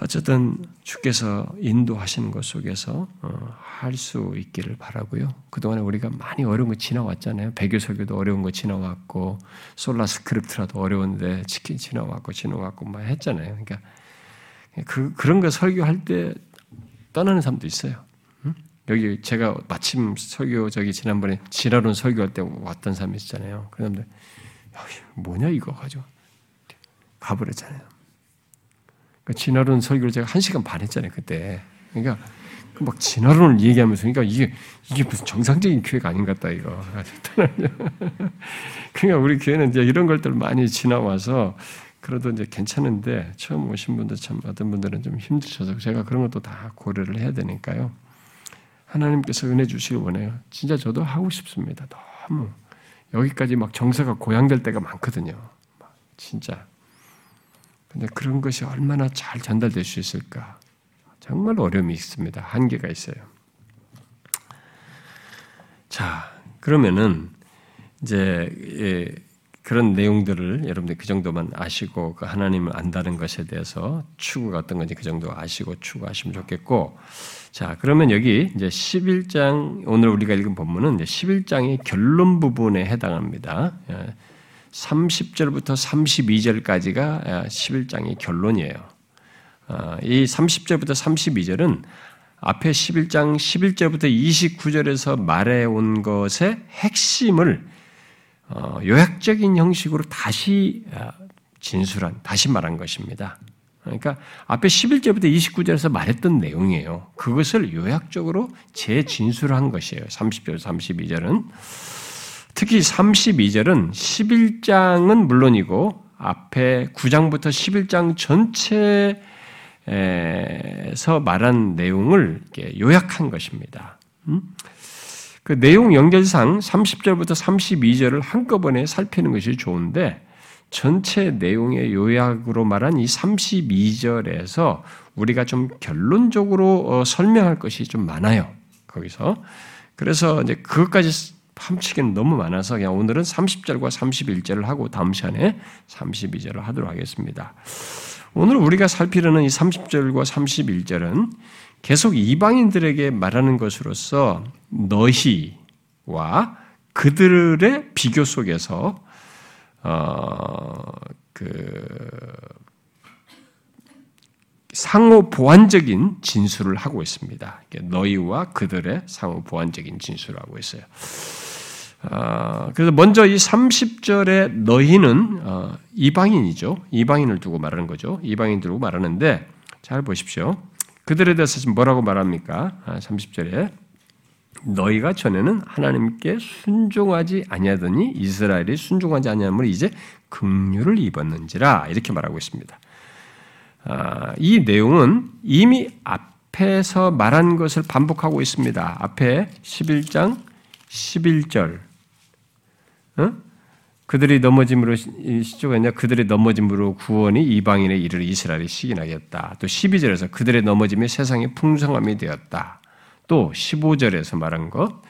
Speaker 1: 어쨌든 주께서 인도하시는 것 속에서 어, 할수 있기를 바라고요. 그동안에 우리가 많이 어려운 거 지나왔잖아요. 배교 설교도 어려운 거 지나왔고 솔라 스크립트라도 어려운데 치킨 지나왔고 지나왔고 막 했잖아요. 그러니까 그 그런 거 설교할 때 떠나는 사람도 있어요. 응? 여기 제가 마침 설교 저기 지난번에 지라론 설교할 때 왔던 사람이 있잖아요. 그 사람들 뭐냐 이거 가지고 가버렸잖아요. 그러니까 진화론 설교를 제가 한 시간 반 했잖아요 그때. 그러니까 그막 진화론을 얘기하면서 그러니까 이게 이게 무슨 정상적인 교회가 아닌 것 같다 이거. 그러니까 우리 교회는 이제 이런 것들 많이 지나와서 그래도 이제 괜찮은데 처음 오신 분들 참 어떤 분들은 좀 힘드셔서 제가 그런 것도 다 고려를 해야 되니까요. 하나님께서 은혜 주시길 원해요. 진짜 저도 하고 싶습니다. 너무 여기까지 막 정서가 고양될 때가 많거든요. 진짜. 근데 그런 것이 얼마나 잘 전달될 수 있을까? 정말 어려움이 있습니다. 한계가 있어요. 자, 그러면은 이제 예, 그런 내용들을 여러분들 그 정도만 아시고 그 하나님을 안다는 것에 대해서 추구가 어떤 건지 그 정도 아시고 추구하시면 좋겠고 자 그러면 여기 이제 11장 오늘 우리가 읽은 본문은 이제 11장의 결론 부분에 해당합니다. 30절부터 예, 32절까지가 11장의 결론이에요. 아, 이 30절부터 32절은 앞에 11장 11절부터 29절에서 말해온 것의 핵심을 어, 요약적인 형식으로 다시 아, 진술한, 다시 말한 것입니다. 그러니까 앞에 11절부터 29절에서 말했던 내용이에요. 그것을 요약적으로 재진술한 것이에요. 30절, 32절은. 특히 32절은 11장은 물론이고 앞에 9장부터 11장 전체에서 말한 내용을 요약한 것입니다. 음? 그 내용 연결상 30절부터 32절을 한꺼번에 살피는 것이 좋은데 전체 내용의 요약으로 말한 이 32절에서 우리가 좀 결론적으로 어, 설명할 것이 좀 많아요. 거기서. 그래서 이제 그것까지 함치기는 너무 많아서 그냥 오늘은 30절과 31절을 하고 다음 시간에 32절을 하도록 하겠습니다. 오늘 우리가 살피려는 이 30절과 31절은 계속 이방인들에게 말하는 것으로서 너희와 그들의 비교 속에서 어 그 상호 보완적인 진술을 하고 있습니다. 너희와 그들의 상호 보완적인 진술을 하고 있어요. 어, 그래서 먼저 이 30절에 너희는 어, 이방인이죠. 이방인을 두고 말하는 거죠. 이방인 두고 말하는데 잘 보십시오. 그들에 대해서 지금 뭐라고 말합니까? 30절에 아, 너희가 전에는 하나님께 순종하지 아니하더니 이스라엘이 순종하지 아니함을 이제 긍휼을 입었는지라 이렇게 말하고 있습니다. 아, 이 내용은 이미 앞에서 말한 것을 반복하고 있습니다. 앞에 11장 11절 어? 그들이 넘어짐으로 시조가 있냐 그들의 넘어짐으로 구원이 이방인의 이를 이스라엘이 시인하겠다. 또 12절에서 그들의 넘어짐이 세상의 풍성함이 되었다. 또 15절에서 말한 것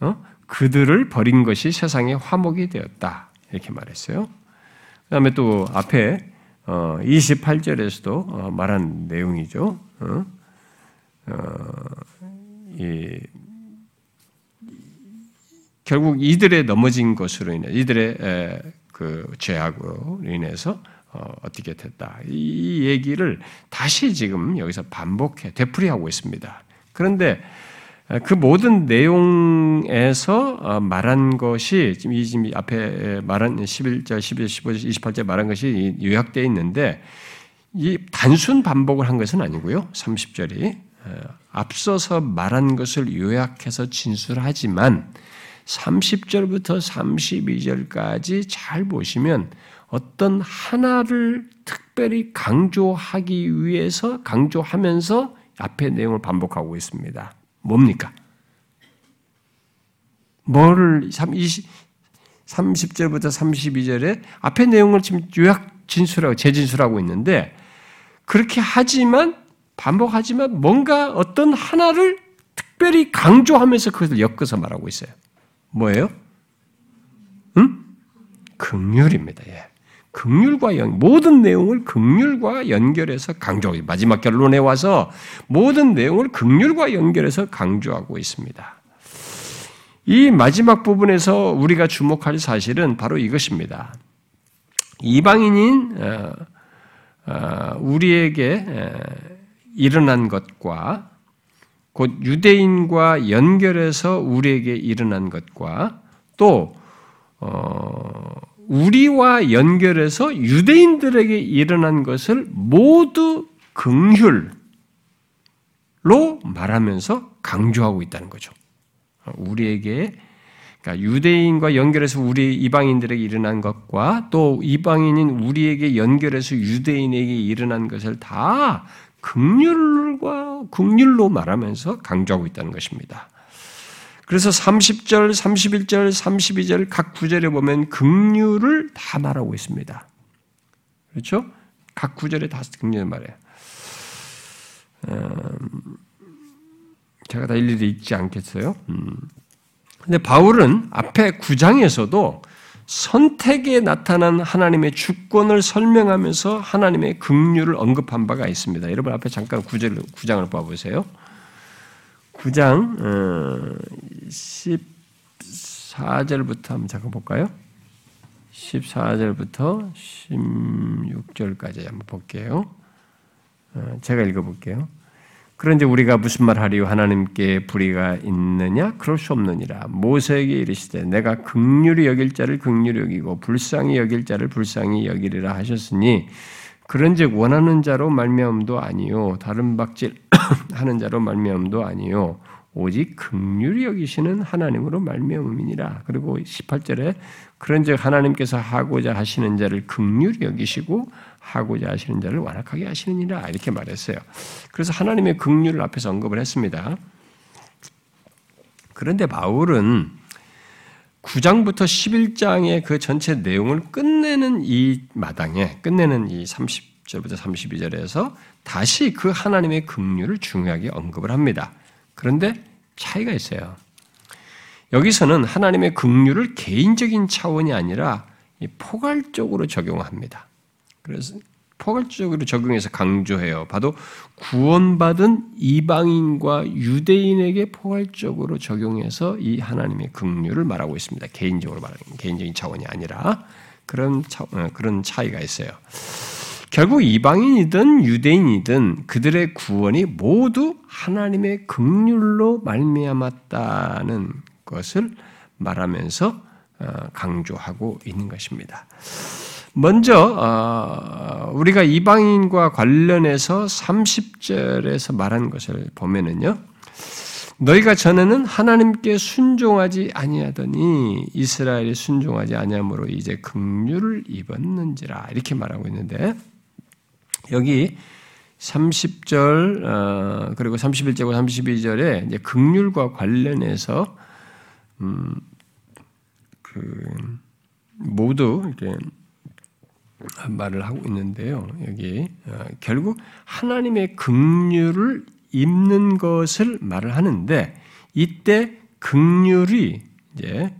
Speaker 1: 어? 그들을 버린 것이 세상의 화목이 되었다. 이렇게 말했어요. 그 다음에 또 앞에 28절에서도 어, 어, 말한 내용이죠. 이 결국 이들의 넘어진 것으로 인해 이들의 그 죄악으로 인해서 어, 떻게 됐다. 이 얘기를 다시 지금 여기서 반복해 되풀이하고 있습니다. 그런데 그 모든 내용에서 어, 말한 것이 지금 이 앞에 말한 11절, 12절, 15절, 28절 말한 것이 요약되어 있는데 이 단순 반복을 한 것은 아니고요. 30절이 앞서서 말한 것을 요약해서 진술하지만 30절부터 32절까지 잘 보시면 어떤 하나를 특별히 강조하기 위해서 강조하면서 앞의 내용을 반복하고 있습니다. 뭡니까? 뭐를 30, 30절부터 32절에 앞의 내용을 지금 요약 진술하고 재진술하고 있는데 그렇게 하지만 반복하지만 뭔가 어떤 하나를 특별히 강조하면서 그것을 엮어서 말하고 있어요. 뭐예요? 응? 극률입니다. 예. 극률과 연, 모든 내용을 극률과 연결해서 강조하고 마지막 결론에 와서 모든 내용을 극률과 연결해서 강조하고 있습니다. 이 마지막 부분에서 우리가 주목할 사실은 바로 이것입니다. 이방인인 어, 어, 우리에게 일어난 것과 곧 유대인과 연결해서 우리에게 일어난 것과 또 어, 우리와 연결해서 유대인들에게 일어난 것을 모두 긍휼로 말하면서 강조하고 있다는 거죠. 우리에게 그러니까 유대인과 연결해서 우리 이방인들에게 일어난 것과 또 이방인인 우리에게 연결해서 유대인에게 일어난 것을 다 극률과 극률로 말하면서 강조하고 있다는 것입니다. 그래서 30절, 31절, 32절 각 구절에 보면 극률을 다 말하고 있습니다. 그렇죠? 각 구절에 다 극률을 말해요. 음, 제가 다 일일이 읽지 않겠어요. 음. 근데 바울은 앞에 9장에서도 선택에 나타난 하나님의 주권을 설명하면서 하나님의 긍휼을 언급한 바가 있습니다. 여러분 앞에 잠깐 9절, 9장을 봐 보세요. 9장 14절부터 한번 잠깐 볼까요? 14절부터 16절까지 한번 볼게요. 어, 제가 읽어볼게요. 그런데 우리가 무슨 말 하리요? 하나님께 불의가 있느냐? 그럴 수 없느니라. 모세에게 이르시되 내가 극률이 여길 자를 극률이 여기고 불쌍히 여길 자를 불쌍히 여기리라 하셨으니 그런즉 원하는 자로 말미암도 아니요 다른 박질 하는 자로 말미암도 아니요 오직 극률이 여기시는 하나님으로 말미암음이니라. 그리고 18절에 그런즉 하나님께서 하고자 하시는 자를 극률이 여기시고 하고자 하시는 자를 완악하게 하시느니라 이렇게 말했어요. 그래서 하나님의 극률을 앞에서 언급을 했습니다. 그런데 바울은 9장부터 11장의 그 전체 내용을 끝내는 이 마당에 끝내는 이 30절부터 32절에서 다시 그 하나님의 긍휼을 중요하게 언급을 합니다. 그런데 차이가 있어요. 여기서는 하나님의 긍휼을 개인적인 차원이 아니라 포괄적으로 적용합니다. 그래서 포괄적으로 적용해서 강조해요. 봐도 구원받은 이방인과 유대인에게 포괄적으로 적용해서 이 하나님의 긍휼을 말하고 있습니다. 개인적으로 말하는 개인적인 차원이 아니라 그런 차, 어, 그런 차이가 있어요. 결국 이방인이든 유대인이든 그들의 구원이 모두 하나님의 긍휼로 말미암았다는 것을 말하면서 어, 강조하고 있는 것입니다. 먼저 어, 우리가 이방인과 관련해서 30절에서 말한 것을 보면은요. 너희가 전에는 하나님께 순종하지 아니하더니 이스라엘이 순종하지 아니함으로 이제 긍휼을 입었는지라 이렇게 말하고 있는데 여기 30절 어, 그리고 31절과 32절에 이제 극률과 관련해서 음, 그 모두 이렇게 말을 하고 있는데요. 여기 어, 결국 하나님의 긍휼을 입는 것을 말을 하는데 이때 긍휼이 이제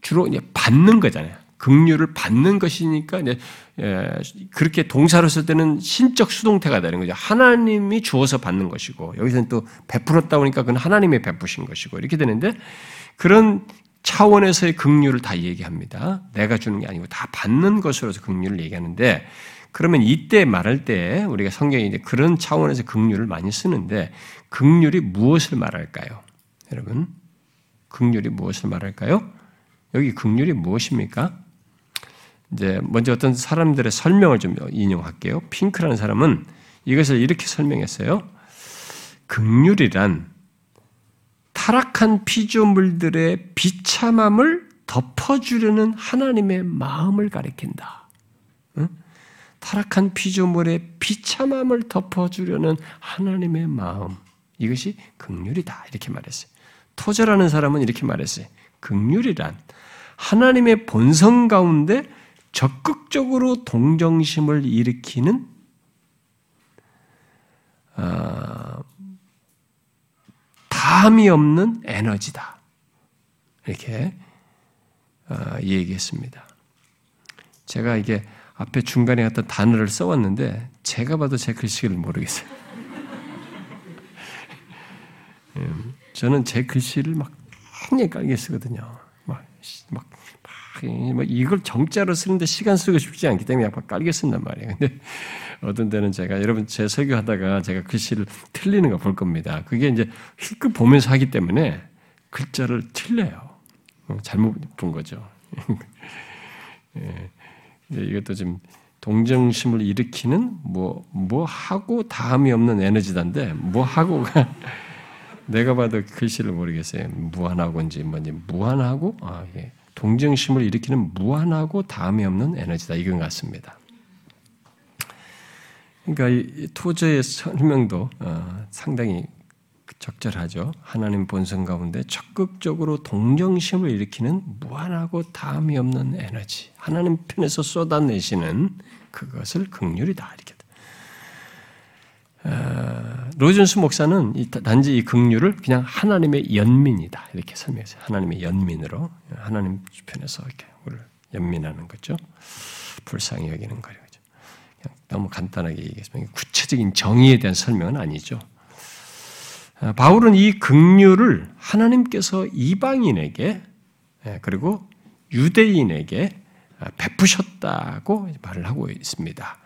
Speaker 1: 주로 이제 받는 거잖아요. 긍휼을 받는 것이니까 이제 예, 그렇게 동사로 쓸 때는 신적 수동태가 되는 거죠. 하나님이 주어서 받는 것이고 여기서는 또 베풀었다 보니까 그건 하나님이 베푸신 것이고 이렇게 되는데 그런 차원에서의 긍휼을 다 얘기합니다. 내가 주는 게 아니고 다 받는 것으로서 긍휼을 얘기하는데 그러면 이때 말할 때 우리가 성경에 이제 그런 차원에서 극률을 많이 쓰는데 극률이 무엇을 말할까요? 여러분, 극률이 무엇을 말할까요? 여기 극률이 무엇입니까? 이제 먼저 어떤 사람들의 설명을 좀 인용할게요. 핑크라는 사람은 이것을 이렇게 설명했어요. 극률이란 타락한 피조물들의 비참함을 덮어주려는 하나님의 마음을 가리킨다. 응? 타락한 피조물의 비참함을 덮어주려는 하나님의 마음. 이것이 극률이다. 이렇게 말했어요. 토저라는 사람은 이렇게 말했어요. 극률이란 하나님의 본성 가운데 적극적으로 동정심을 일으키는 어, 다함이 없는 에너지다. 이렇게 어, 얘기했습니다. 제가 이게 앞에 중간에 어떤 단어를 써왔는데 제가 봐도 제 글씨를 모르겠어요. 예, 저는 제 글씨를 막 굉장히 깔게 쓰거든요. 막, 막, 막, 이걸 정자로 쓰는데 시간 쓰고 싶지 않기 때문에 약간 깔게 쓴단 말이에요. 근데 어떤 때는 제가 여러분 제 설교하다가 제가 글씨를 틀리는 거 볼 겁니다. 그게 이제 힐끗 보면서 하기 때문에 글자를 틀려요. 어, 잘못 본 거죠. 예. 이것도 좀 동정심을 일으키는 뭐, 뭐 하고 다음이 없는 에너지단데, 뭐 하고가 내가 봐도 글씨를 모르겠어요. 무한하고인지 뭔지 무한하고 아, 예. 동정심을 일으키는 무한하고 다음이 없는 에너지다 이건 같습니다. 그러니까 이 토저의 설명도 어, 상당히 적절하죠. 하나님 본성 가운데 적극적으로 동정심을 일으키는 무한하고 다음이 없는 에너지, 하나님 편에서 쏟아내시는 그것을 극률이다 이렇게. 어, 로준스 목사는 단지 이 극률을 그냥 하나님의 연민이다 이렇게 설명했어요. 하나님의 연민으로 하나님 편에서 이렇게 우리를 연민하는 거죠. 불쌍히 여기는 거죠. 너무 간단하게 얘기했습니다. 구체적인 정의에 대한 설명은 아니죠. 아, 바울은 이 긍휼을 하나님께서 이방인에게 예, 그리고 유대인에게 아, 베푸셨다고 말을 하고 있습니다.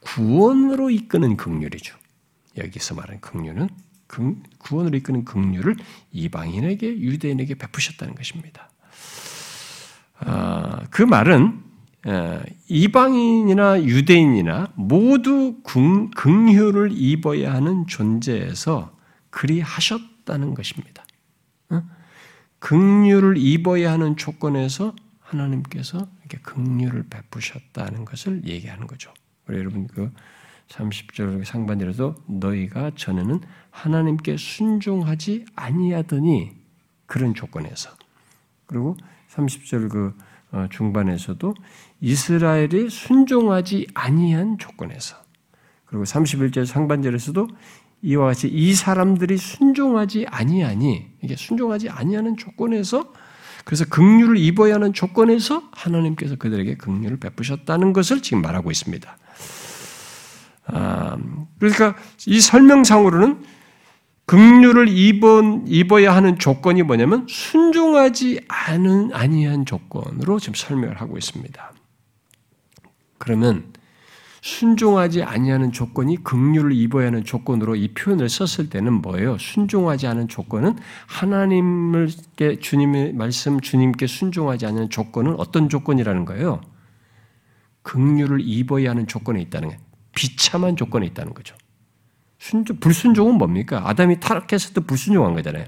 Speaker 1: 구원으로 이끄는 긍휼이죠. 여기서 말하는 긍휼은 구원으로 이끄는 긍휼을 이방인에게 유대인에게 베푸셨다는 것입니다. 아, 그 말은 이방인이나 유대인이나 모두 긍휼을 입어야 하는 존재에서 그리 하셨다는 것입니다. 긍휼을 입어야 하는 조건에서 하나님께서 이렇게 긍휼을 베푸셨다는 것을 얘기하는 거죠. 여러분 그 30절 상반절에도 너희가 전에는 하나님께 순종하지 아니하더니 그런 조건에서 그리고 30절 그 어, 중반에서도 이스라엘이 순종하지 아니한 조건에서 그리고 31절 상반절에서도 이와 같이 이 사람들이 순종하지 아니하니 이게 순종하지 아니하는 조건에서 그래서 긍휼을 입어야 하는 조건에서 하나님께서 그들에게 긍휼을 베푸셨다는 것을 지금 말하고 있습니다. 아, 그러니까 이 설명상으로는 긍휼을 입은, 입어야 하는 조건이 뭐냐면 순종하지 않은 아니한 조건으로 지금 설명을 하고 있습니다. 그러면 순종하지 아니하는 조건이 긍휼을 입어야 하는 조건으로 이 표현을 썼을 때는 뭐예요? 순종하지 않은 조건은 하나님께 주님의 말씀 주님께 순종하지 않는 조건은 어떤 조건이라는 거예요? 긍휼을 입어야 하는 조건에 있다는 거예요. 비참한 조건에 있다는 거죠. 순종, 불순종은 뭡니까? 아담이 때 불순종한 거잖아요.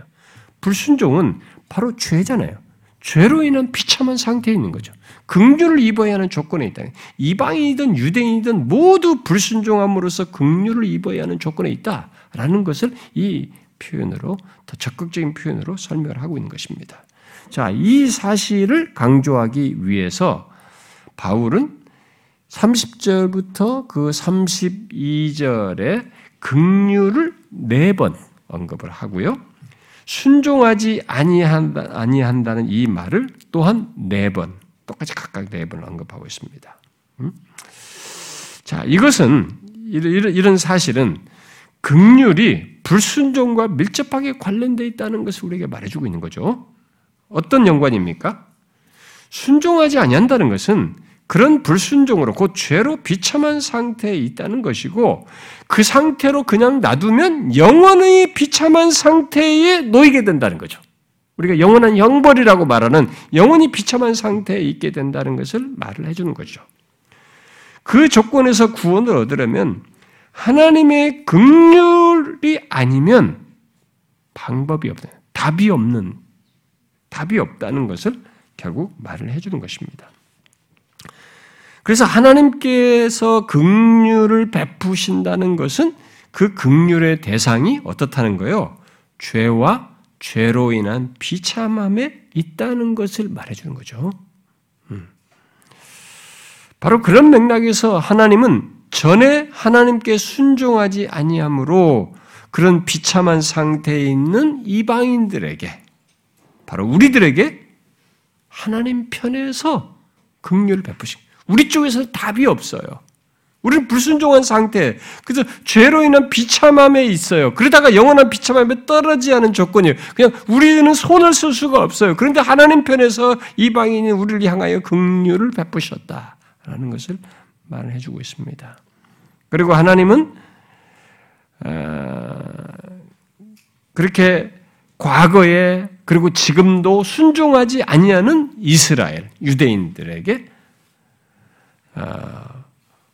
Speaker 1: 불순종은 바로 죄잖아요. 죄로 인한 비참한 상태에 있는 거죠. 긍휼을 입어야 하는 조건에 있다. 이방인이든 유대인이든 모두 불순종함으로써 긍휼을 입어야 하는 조건에 있다라는 것을 이 표현으로 더 적극적인 표현으로 설명을 하고 있는 것입니다. 자, 이 사실을 강조하기 위해서 바울은 30절부터 그 32절에 긍휼을 네 번 언급을 하고요. 순종하지 아니한다, 아니한다는 이 말을 또한 네 번, 똑같이 각각 네 번 언급하고 있습니다. 음? 자, 이것은, 이런, 사실은 극률이 불순종과 밀접하게 관련되어 있다는 것을 우리에게 말해주고 있는 거죠. 어떤 연관입니까? 순종하지 아니한다는 것은 그런 불순종으로 곧 죄로 비참한 상태에 있다는 것이고 그 상태로 그냥 놔두면 영원히 비참한 상태에 놓이게 된다는 거죠. 우리가 영원한 형벌이라고 말하는 영원히 비참한 상태에 있게 된다는 것을 말을 해주는 거죠. 그 조건에서 구원을 얻으려면 하나님의 긍휼이 아니면 방법이 없는 답이 없는 답이 없다는 것을 결국 말을 해주는 것입니다. 그래서 하나님께서 긍휼을 베푸신다는 것은 그 긍휼의 대상이 어떻다는 거요? 죄와 죄로 인한 비참함에 있다는 것을 말해주는 거죠. 음. 바로 그런 맥락에서 하나님은 전에 하나님께 순종하지 아니함으로 그런 비참한 상태에 있는 이방인들에게 바로 우리들에게 하나님 편에서 긍휼을 베푸신 우리 쪽에서 답이 없어요. 우리는 불순종한 상태, 그래서 죄로 인한 비참함에 있어요. 그러다가 영원한 비참함에 떨어지 않은 조건이에요. 그냥 우리는 손을 쓸 수가 없어요. 그런데 하나님 편에서 이방인이 우리를 향하여 긍휼을 베푸셨다라는 것을 말해 주고 있습니다. 그리고 하나님은 어, 그렇게 과거에 그리고 지금도 순종하지 아니하는 이스라엘 유대인들에게 어,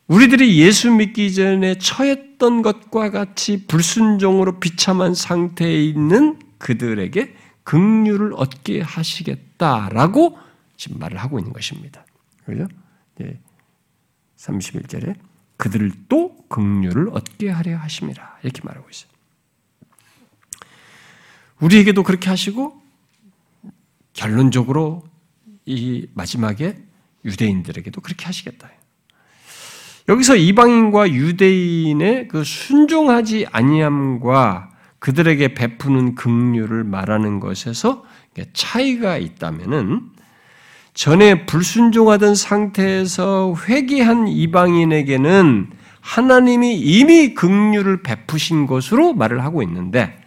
Speaker 1: 우리들이 예수 믿기 전에 처했던 것과 같이 불순종으로 비참한 상태에 있는 그들에게 긍휼을 얻게 하시겠다라고 지금 말을 하고 있는 것입니다. 그죠? 예. 31절에 그들을 또 긍휼을 얻게 하려 하심이라 이렇게 말하고 있어요. 우리에게도 그렇게 하시고 결론적으로 이 마지막에 유대인들에게도 그렇게 하시겠다. 여기서 이방인과 유대인의 그 순종하지 아니함과 그들에게 베푸는 긍휼을 말하는 것에서 차이가 있다면은 전에 불순종하던 상태에서 회개한 이방인에게는 하나님이 이미 긍휼을 베푸신 것으로 말을 하고 있는데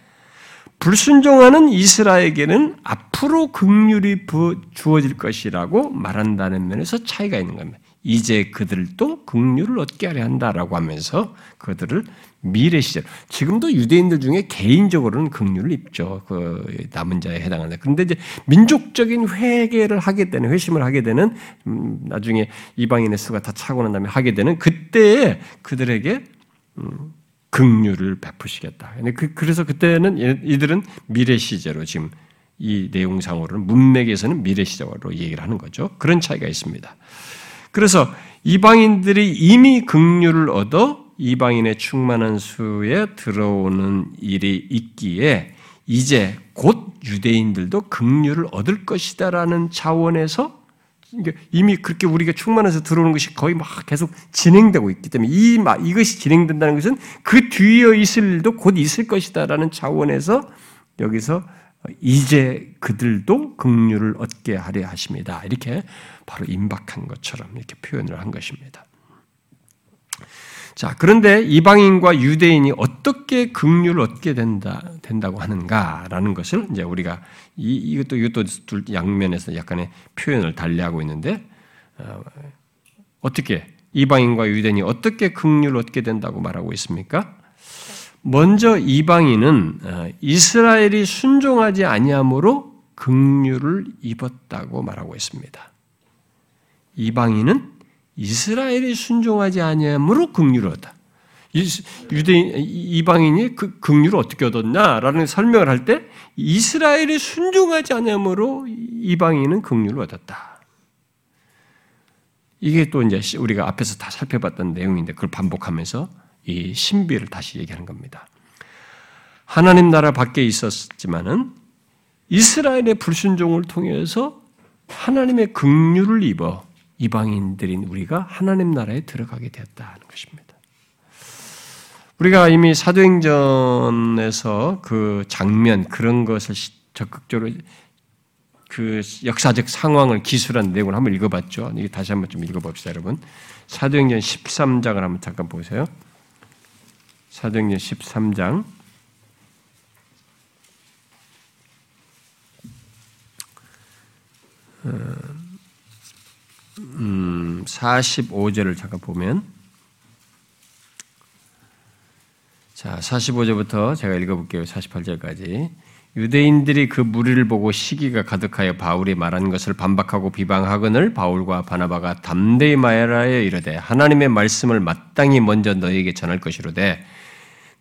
Speaker 1: 불순종하는 이스라엘에게는 앞 으로 긍휼이 주어질 것이라고 말한다는 면에서 차이가 있는 겁니다. 이제 그들도 긍휼을 얻게 하려 한다라고 하면서 그들을 미래 시절 지금도 유대인들 중에 개인적으로는 긍휼을 입죠. 그 남은 자에 해당한다. 그런데 이제 민족적인 회개를 하게 되는 회심을 하게 되는 음, 나중에 이방인의 수가 다 차고 난 다음에 하게 되는 그때에 그들에게 음, 긍휼을 베푸시겠다. 그, 그래서 그때는 이들은 미래 시제로 지금 이 내용상으로는 문맥에서는 미래 시제로 얘기를 하는 거죠. 그런 차이가 있습니다. 그래서 이방인들이 이미 긍휼을 얻어 이방인의 충만한 수에 들어오는 일이 있기에 이제 곧 유대인들도 긍휼을 얻을 것이다라는 차원에서 이미 그렇게 우리가 충만해서 들어오는 것이 거의 막 계속 진행되고 있기 때문에 이 이것이 진행된다는 것은 그 뒤에 있을 일도 곧 있을 것이다라는 차원에서 여기서 이제 그들도 긍휼을 얻게 하려 하십니다. 이렇게 바로 임박한 것처럼 이렇게 표현을 한 것입니다. 자, 그런데 이방인과 유대인이 어떻게 긍휼을 얻게 된다, 된다고 하는가라는 것을 이제 우리가 이, 이것도 이것도 둘 양면에서 약간의 표현을 달리하고 있는데 어, 떻게 이방인과 유대인이 어떻게 긍휼을 얻게 된다고 말하고 있습니까? 먼저 이방인은 어, 이스라엘이 순종하지 아니함으로 긍휼을 입었다고 말하고 있습니다. 이방인은 이스라엘이 순종하지 아니함으로 긍휼을 얻다. 유대인 이방인이 그 긍휼을 어떻게 얻었냐라는 설명을 할 때 이스라엘이 순종하지 않으므로 이방인은 긍휼을 얻었다. 이게 또 이제 우리가 앞에서 다 살펴봤던 내용인데 그걸 반복하면서 이 신비를 다시 얘기하는 겁니다. 하나님 나라 밖에 있었지만은 이스라엘의 불순종을 통해서 하나님의 긍휼을 입어 이방인들인 우리가 하나님 나라에 들어가게 되었다는 것입니다. 우리가 이미 사도행전에서 그 장면 그런 것을 적극적으로 그 역사적 상황을 기술한 내용을 한번 읽어봤죠. 다시 한번 좀 읽어봅시다, 여러분. 사도행전 13장을 한번 잠깐 보세요. 사도행전 13장 음, 45절을 잠깐 보면 자, 45절부터 제가 읽어볼게요. 48절까지. 유대인들이 그 무리를 보고 시기가 가득하여 바울이 말한 것을 반박하고 비방하거늘 바울과 바나바가 담대히 말하여 이르되 하나님의 말씀을 마땅히 먼저 너희에게 전할 것이로되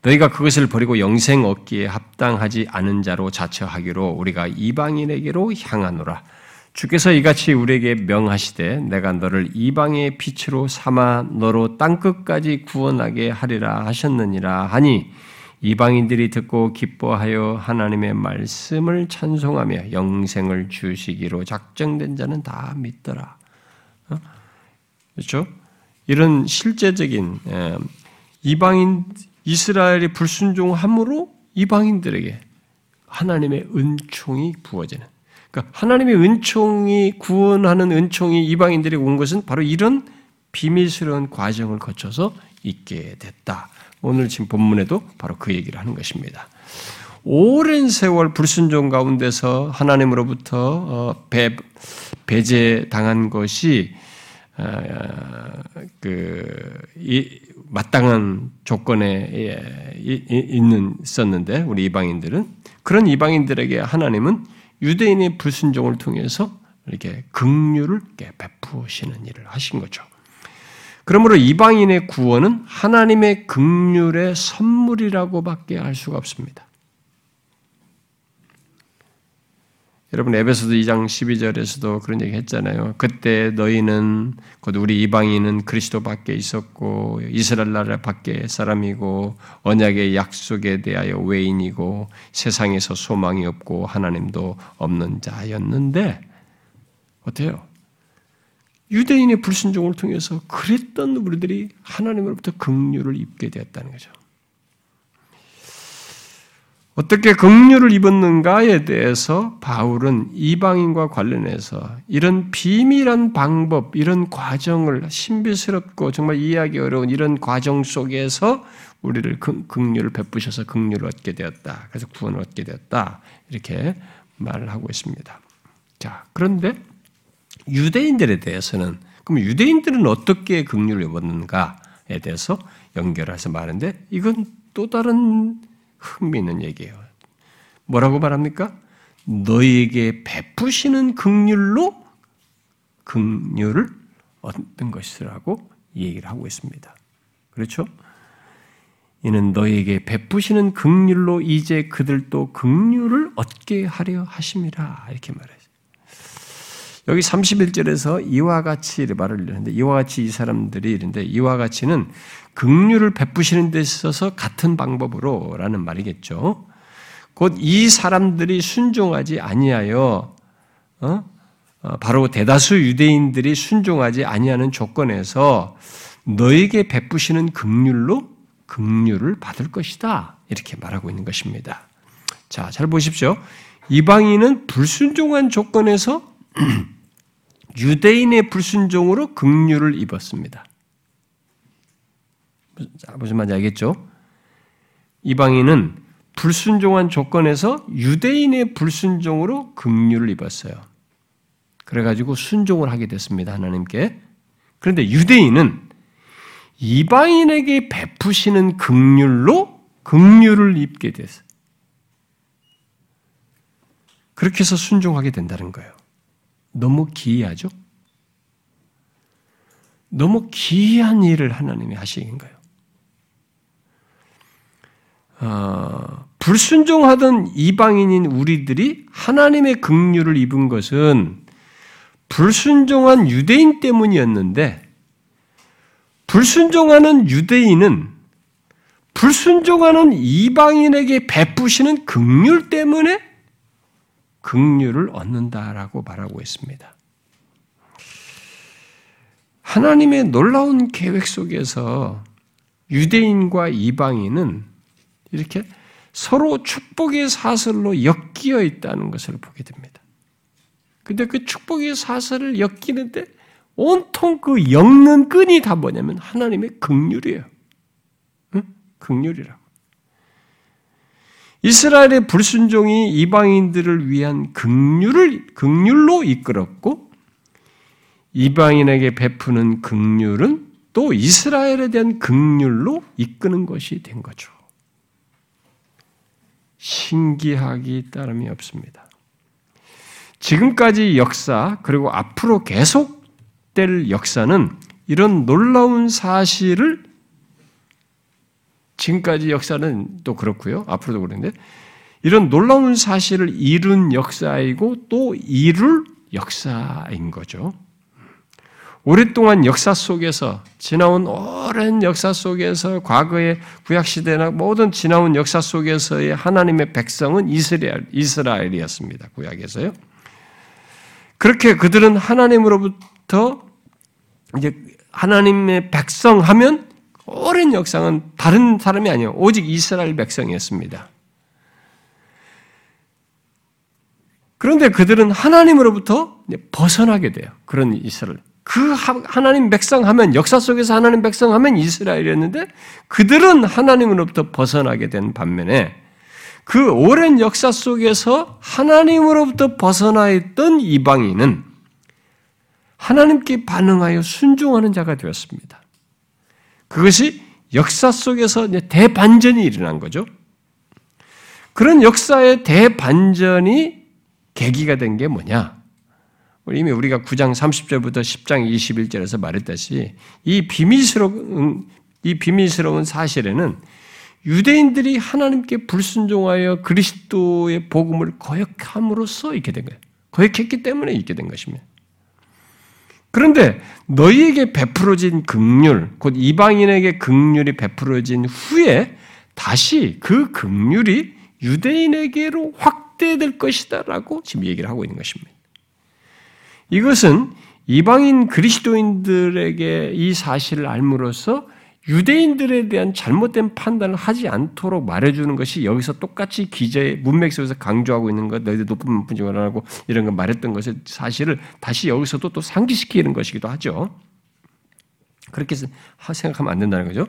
Speaker 1: 너희가 그것을 버리고 영생 얻기에 합당하지 않은 자로 자처하기로 우리가 이방인에게로 향하노라. 주께서 이같이 우리에게 명하시되 내가 너를 이방의 빛으로 삼아 너로 땅끝까지 구원하게 하리라 하셨느니라 하니 이방인들이 듣고 기뻐하여 하나님의 말씀을 찬송하며 영생을 주시기로 작정된 자는 다 믿더라. 어? 그렇죠? 이런 실제적인 이방인 이스라엘의 불순종함으로 이방인들에게 하나님의 은총이 부어지는. 그러니까 하나님의 은총이 구원하는 은총이 이방인들에게 온 것은 바로 이런 비밀스러운 과정을 거쳐서 있게 됐다. 오늘 지금 본문에도 바로 그 얘기를 하는 것입니다. 오랜 세월 불순종 가운데서 하나님으로부터 어, 배, 배제당한 것이 어, 그 마땅한 조건에 예, 있는 있었는데 우리 이방인들은 그런 이방인들에게 하나님은 유대인의 불순종을 통해서 이렇게 긍휼을 베푸시는 일을 하신 거죠. 그러므로 이방인의 구원은 하나님의 긍휼의 선물이라고밖에 할 수가 없습니다. 여러분 에베소서 2장 12절에서도 그런 얘기 했잖아요. 그때 너희는 곧 우리 이방인은 그리스도 밖에 있었고 이스라엘 나라 밖에 사람이고 언약의 약속에 대하여 외인이고 세상에서 소망이 없고 하나님도 없는 자였는데 어때요? 유대인의 불순종을 통해서 그랬던 우리들이 하나님으로부터 긍휼을 입게 되었다는 거죠. 어떻게 긍휼을 입었는가에 대해서 바울은 이방인과 관련해서 이런 비밀한 방법, 이런 과정을 신비스럽고 정말 이해하기 어려운 이런 과정 속에서 우리를 긍휼을 베푸셔서 긍휼을 얻게 되었다. 그래서 구원을 얻게 되었다. 이렇게 말을 하고 있습니다. 자, 그런데 유대인들에 대해서는 그럼 유대인들은 어떻게 긍휼을 입었는가에 대해서 연결해서 말하는데 이건 또 다른 흥미있는 얘기예요. 뭐라고 말합니까? 너희에게 베푸시는 극률로 극률을 얻는 것이라고 얘기를 하고 있습니다. 그렇죠? 이는 너희에게 베푸시는 극률로 이제 그들도 극률을 얻게 하려 하심이라 이렇게 말해요. 여기 31절에서 이와 같이 말을 하는데 이와 같이 이 사람들이 이런데 이와 같이는 긍휼을 베푸시는 데 있어서 같은 방법으로라는 말이겠죠. 곧 이 사람들이 순종하지 아니하여 어? 어? 바로 대다수 유대인들이 순종하지 아니하는 조건에서 너에게 베푸시는 긍휼로 긍휼을 받을 것이다. 이렇게 말하고 있는 것입니다. 자, 잘 보십시오. 이방인은 불순종한 조건에서 유대인의 불순종으로 긍휼을 입었습니다. 무슨 말인지 알겠죠? 이방인은 불순종한 조건에서 유대인의 불순종으로 긍휼을 입었어요. 그래가지고 순종을 하게 됐습니다. 하나님께. 그런데 유대인은 이방인에게 베푸시는 긍휼로 긍휼을 입게 됐어요. 그렇게 해서 순종하게 된다는 거예요. 너무 기이하죠? 너무 기이한 일을 하나님이 하시는 거예요. 어, 불순종하던 이방인인 우리들이 하나님의 긍휼을 입은 것은 불순종한 유대인 때문이었는데 불순종하는 유대인은 불순종하는 이방인에게 베푸시는 긍휼 때문에 긍휼을 얻는다라고 말하고 있습니다. 하나님의 놀라운 계획 속에서 유대인과 이방인은 이렇게 서로 축복의 사슬로 엮여 있다는 것을 보게 됩니다. 근데 그 축복의 사슬을 엮이는데 온통 그 엮는 끈이 다 뭐냐면 하나님의 극률이에요. 응? 극률이라고. 이스라엘의 불순종이 이방인들을 위한 극률을 극률로 이끌었고 이방인에게 베푸는 극률은 또 이스라엘에 대한 극률로 이끄는 것이 된 거죠. 신기하기 따름이 없습니다. 지금까지 역사 그리고 앞으로 계속될 역사는 이런 놀라운 사실을 지금까지 역사는 또 그렇고요. 앞으로도 그런데 이런 놀라운 사실을 이룬 역사이고 또 이룰 역사인 거죠. 오랫동안 역사 속에서 지나온 오랜 역사 속에서 과거의 구약 시대나 모든 지나온 역사 속에서의 하나님의 백성은 이스라엘 이스라엘이었습니다. 구약에서요. 그렇게 그들은 하나님으로부터 이제 하나님의 백성 하면 오랜 역사는 다른 사람이 아니에요. 오직 이스라엘 백성이었습니다. 그런데 그들은 하나님으로부터 벗어나게 돼요. 그런 이스라엘. 그 하나님 백성 하면 역사 속에서 하나님 백성 하면 이스라엘이었는데 그들은 하나님으로부터 벗어나게 된 반면에 그 오랜 역사 속에서 하나님으로부터 벗어나 있던 이방인은 하나님께 반응하여 순종하는 자가 되었습니다. 그것이 역사 속에서 대반전이 일어난 거죠. 그런 역사의 대반전이 계기가 된 게 뭐냐? 이미 우리가 9장 30절부터 10장 21절에서 말했듯이 이 비밀스러운 이 비밀스러운 사실에는 유대인들이 하나님께 불순종하여 그리스도의 복음을 거역함으로써 있게 된 거예요. 거역했기 때문에 있게 된 것입니다. 그런데 너희에게 베풀어진 극률, 곧 이방인에게 극률이 베풀어진 후에 다시 그 극률이 유대인에게로 확대될 것이다라고 지금 얘기를 하고 있는 것입니다. 이것은 이방인 그리스도인들에게 이 사실을 알므로써 유대인들에 대한 잘못된 판단을 하지 않도록 말해주는 것이 여기서 똑같이 기자의 문맥 속에서 강조하고 있는 것, 너희들 높은 분증을 하고 이런 거 말했던 것을 사실을 다시 여기서도 또 상기시키는 것이기도 하죠. 그렇게 생각하면 안 된다는 거죠.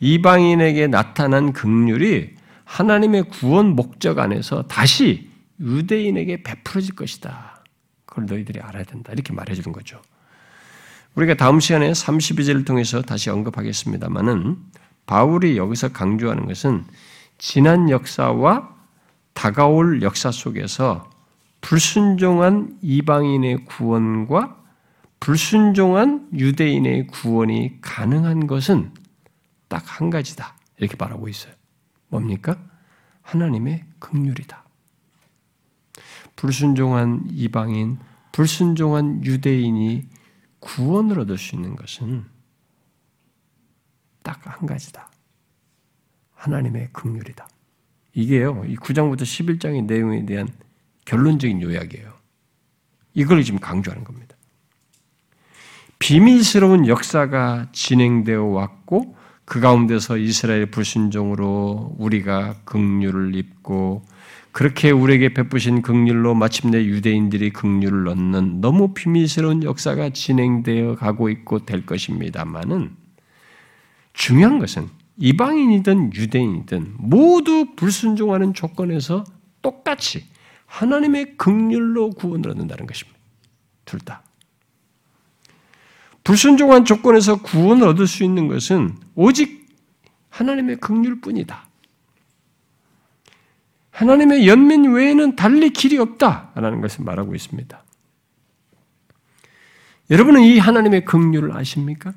Speaker 1: 이방인에게 나타난 극률이 하나님의 구원 목적 안에서 다시 유대인에게 베풀어질 것이다. 그걸 너희들이 알아야 된다. 이렇게 말해주는 거죠. 우리가 다음 시간에 32절을 통해서 다시 언급하겠습니다만은 바울이 여기서 강조하는 것은 지난 역사와 다가올 역사 속에서 불순종한 이방인의 구원과 불순종한 유대인의 구원이 가능한 것은 딱 한 가지다. 이렇게 말하고 있어요. 뭡니까? 하나님의 긍휼이다. 불순종한 이방인, 불순종한 유대인이 구원을 얻을 수 있는 것은 딱 한 가지다. 하나님의 긍휼이다. 이게요. 이 9장부터 11장의 내용에 대한 결론적인 요약이에요. 이걸 지금 강조하는 겁니다. 비밀스러운 역사가 진행되어 왔고 그 가운데서 이스라엘 불순종으로 우리가 긍휼을 입고 그렇게 우리에게 베푸신 극률로 마침내 유대인들이 극률을 얻는 너무 비밀스러운 역사가 진행되어 가고 있고 될 것입니다만은 중요한 것은 이방인이든 유대인이든 모두 불순종하는 조건에서 똑같이 하나님의 극률로 구원을 얻는다는 것입니다. 둘 다. 불순종한 조건에서 구원을 얻을 수 있는 것은 오직 하나님의 극률뿐이다. 하나님의 연민 외에는 달리 길이 없다라는 것을 말하고 있습니다. 여러분은 이 하나님의 긍휼을 아십니까?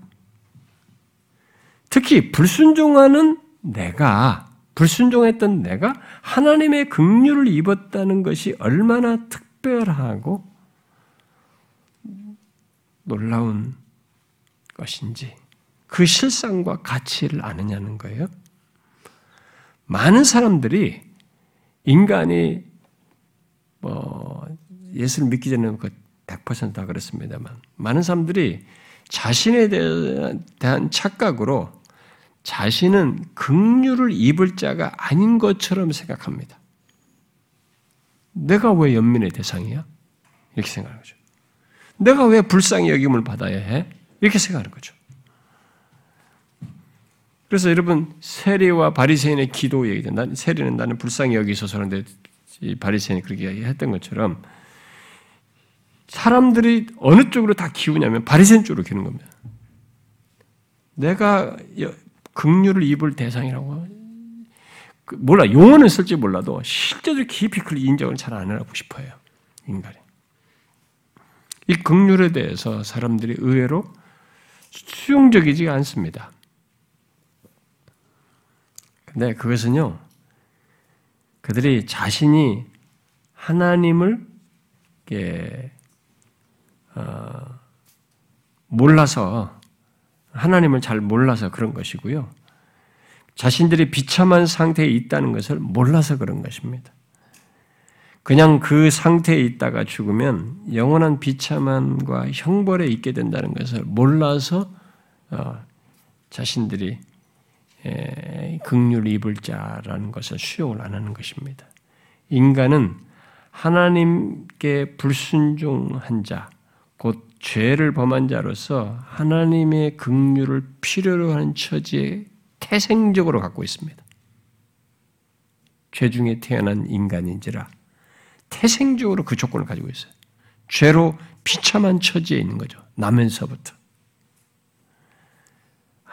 Speaker 1: 특히 불순종하는 내가 불순종했던 내가 하나님의 긍휼을 입었다는 것이 얼마나 특별하고 놀라운 것인지 그 실상과 가치를 아느냐는 거예요. 많은 사람들이 인간이 뭐 예수를 믿기 전에는 그 100%다 그랬습니다만 많은 사람들이 자신에 대한 착각으로 자신은 긍휼을 입을 자가 아닌 것처럼 생각합니다. 내가 왜 연민의 대상이야? 이렇게 생각하는 거죠. 내가 왜 불쌍히 여김을 받아야 해? 이렇게 생각하는 거죠. 그래서 여러분 세리와 바리새인의 기도 얘기죠. 난 세리는 나는 불쌍히 여기소서 하는데 이 바리새인이 그렇게 했던 것처럼 사람들이 어느 쪽으로 다 기우냐면 바리새인 쪽으로 기는 겁니다. 내가 극류를 입을 대상이라고 그 몰라 용어는 쓸지 몰라도 실제로 깊이 그 인정을 잘 안 하고 싶어요 인간이. 이 극률에 대해서 사람들이 의외로 수용적이지 않습니다. 근데 그것은요, 그들이 자신이 하나님을 어, 몰라서 하나님을 잘 몰라서 그런 것이고요. 자신들이 비참한 상태에 있다는 것을 몰라서 그런 것입니다. 그냥 그 상태에 있다가 죽으면 영원한 비참함과 형벌에 있게 된다는 것을 몰라서 어, 자신들이 극률 입을 자라는 것을 수용을 안 하는 것입니다. 인간은 하나님께 불순종한 자, 곧 죄를 범한 자로서 하나님의 극률을 필요로 하는 처지에 태생적으로 갖고 있습니다. 죄 중에 태어난 인간인지라 태생적으로 그 조건을 가지고 있어요. 죄로 비참한 처지에 있는 거죠. 나면서부터.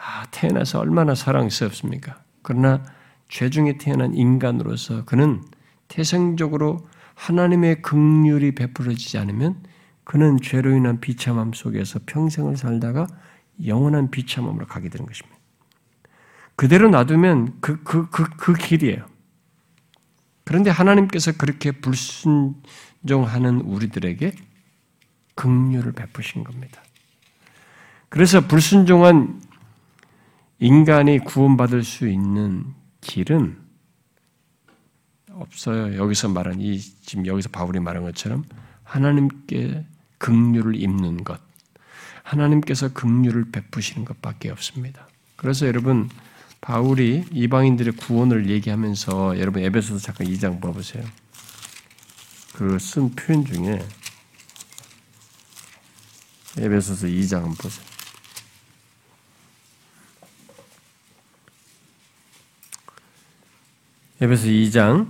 Speaker 1: 아, 태어나서 얼마나 사랑스럽습니까? 그러나 죄 중에 태어난 인간으로서 그는 태생적으로 하나님의 극률이 베풀어지지 않으면 그는 죄로 인한 비참함 속에서 평생을 살다가 영원한 비참함으로 가게 되는 것입니다. 그대로 놔두면 그, 그, 그, 그 길이에요. 그런데 하나님께서 그렇게 불순종하는 우리들에게 긍휼을 베푸신 겁니다. 그래서 불순종한 인간이 구원받을 수 있는 길은 없어요. 여기서 말한 이 지금 여기서 바울이 말한 것처럼 하나님께 긍휼을 입는 것, 하나님께서 긍휼을 베푸시는 것밖에 없습니다. 그래서 여러분 바울이 이방인들의 구원을 얘기하면서 여러분 에베소서 잠깐 2장 봐보세요. 그 쓴 표현 중에 에베소서 2장 한번 보세요. 에베소 2장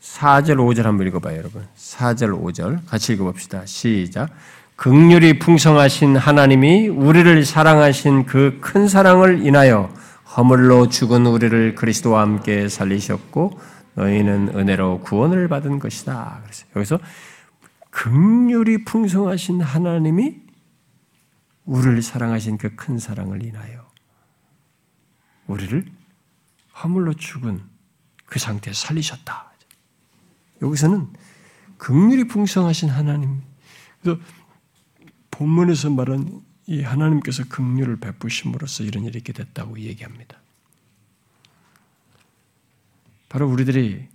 Speaker 1: 4절 5절 한번 읽어봐요, 여러분. 4절 5절 같이 읽어봅시다. 시작. 극률이 풍성하신 하나님이 우리를 사랑하신 그 큰 사랑을 인하여 허물로 죽은 우리를 그리스도와 함께 살리셨고 너희는 은혜로 구원을 받은 것이다. 그래서 여기서 극률이 풍성하신 하나님이 우리를 사랑하신 그 큰 사랑을 인하여 우리를 허물로 죽은 그 상태에 살리셨다. 여기서는 극률이 풍성하신 하나님. 그래서 본문에서 말한 이 하나님께서 긍휼을 베푸심으로써 이런 일이 있게 됐다고 얘기합니다. 바로 우리들이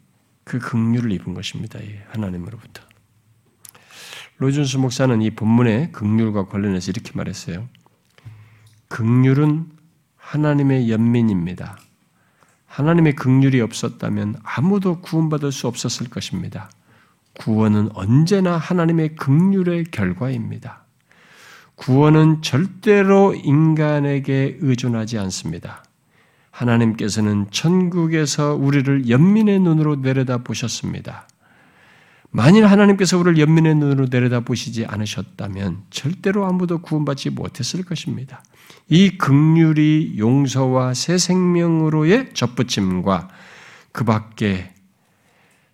Speaker 1: 그 긍휼을 입은 것입니다. 하나님으로부터. 로이존스 목사는 이 본문의 긍휼과 관련해서 이렇게 말했어요. 긍휼은 하나님의 연민입니다. 하나님의 긍휼이 없었다면 아무도 구원받을 수 없었을 것입니다. 구원은 언제나 하나님의 긍휼의 결과입니다. 구원은 절대로 인간에게 의존하지 않습니다. 하나님께서는 천국에서 우리를 연민의 눈으로 내려다 보셨습니다. 만일 하나님께서 우리를 연민의 눈으로 내려다 보시지 않으셨다면 절대로 아무도 구원받지 못했을 것입니다. 이 극률이 용서와 새 생명으로의 접붙임과 그 밖에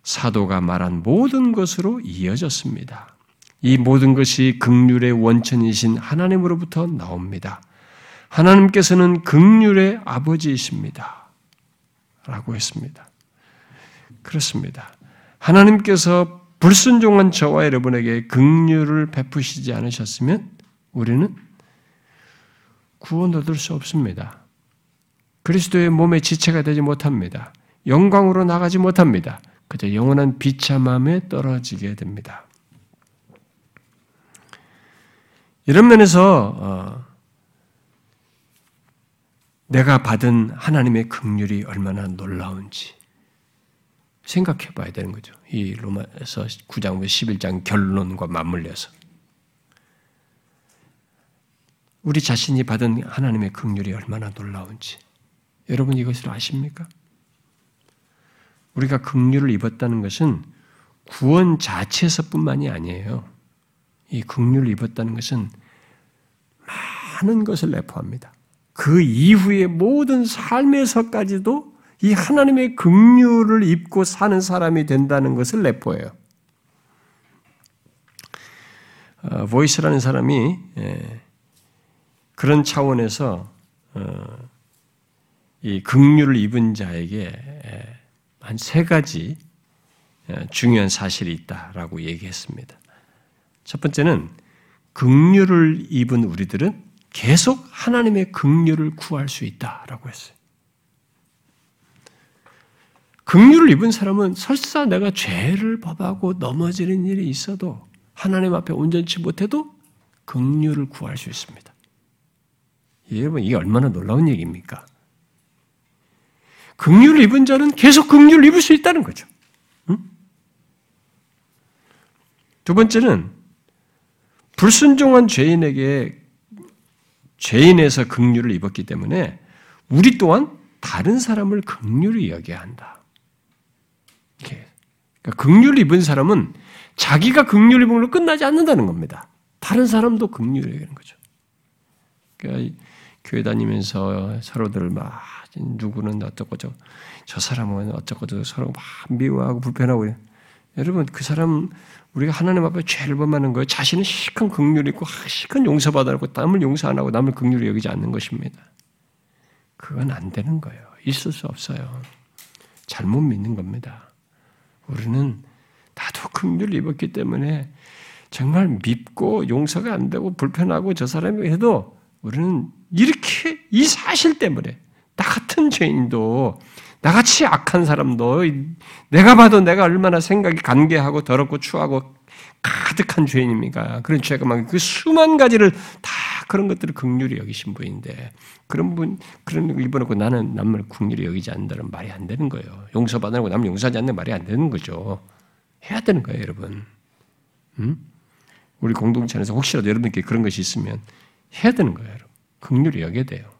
Speaker 1: 사도가 말한 모든 것으로 이어졌습니다. 이 모든 것이 극률의 원천이신 하나님으로부터 나옵니다. 하나님께서는 극률의 아버지이십니다. 라고 했습니다. 그렇습니다. 하나님께서 불순종한 저와 여러분에게 극률을 베푸시지 않으셨으면 우리는 구원 얻을 수 없습니다. 그리스도의 몸의 지체가 되지 못합니다. 영광으로 나가지 못합니다. 그저 영원한 비참함에 떨어지게 됩니다. 이런 면에서 어, 내가 받은 하나님의 긍휼이 얼마나 놀라운지 생각해 봐야 되는 거죠. 이 로마에서 9장부터 11장 결론과 맞물려서 우리 자신이 받은 하나님의 긍휼이 얼마나 놀라운지 여러분 이것을 아십니까? 우리가 긍휼을 입었다는 것은 구원 자체에서뿐만이 아니에요. 이 극률을 입었다는 것은 많은 것을 내포합니다. 그 이후의 모든 삶에서까지도 이 하나님의 긍휼을 입고 사는 사람이 된다는 것을 내포해요. 어, 보이스라는 사람이 예, 그런 차원에서 어, 이 긍휼을 입은 자에게 예, 한세 가지 예, 중요한 사실이 있다라고 얘기했습니다. 첫 번째는 긍휼을 입은 우리들은 계속 하나님의 긍휼을 구할 수 있다라고 했어요. 긍휼을 입은 사람은 설사 내가 죄를 범하고 넘어지는 일이 있어도 하나님 앞에 온전치 못해도 긍휼을 구할 수 있습니다. 여러분 이게 얼마나 놀라운 얘기입니까? 긍휼을 입은 자는 계속 긍휼을 입을 수 있다는 거죠. 응? 두 번째는 불순종한 죄인에게 죄인에서 긍휼을 입었기 때문에 우리 또한 다른 사람을 긍휼히 여겨야 한다. 이렇게. 그러니까 긍휼을 입은 사람은 자기가 긍휼을 입은 걸로 끝나지 않는다는 겁니다. 다른 사람도 긍휼을 여기는 거죠. 그러니까 교회 다니면서 서로들 막 누구는 어떻고 저, 저 사람은 어쩌고 저 서로 막 미워하고 불편하고 여러분 그 사람 우리가 하나님 앞에 죄를 범하는 거예요. 자신은 시큰 긍휼이 있고 시큰 용서받아놓고 남을 용서 안 하고 남을 긍휼히 여기지 않는 것입니다. 그건 안 되는 거예요. 있을 수 없어요. 잘못 믿는 겁니다. 우리는 나도 긍휼을 입었기 때문에 정말 밉고 용서가 안 되고 불편하고 저 사람이 해도 우리는 이렇게 이 사실 때문에 나 같은 죄인도 나같이 악한 사람도 내가 봐도 내가 얼마나 생각이 간계하고 더럽고 추하고 가득한 죄인입니까? 그런 죄가 막 그 수만 가지를 다 그런 것들을 극률이 여기신 분인데 그런 분 그런 걸 입어놓고 나는 남을 국률이 여기지 않는다는 말이 안 되는 거예요. 용서받으라고 남 용서하지 않는 말이 안 되는 거죠. 해야 되는 거예요, 여러분. 음? 우리 공동체 안에서 혹시라도 여러분께 그런 것이 있으면 해야 되는 거예요, 여러분. 극률이 여겨야 돼요.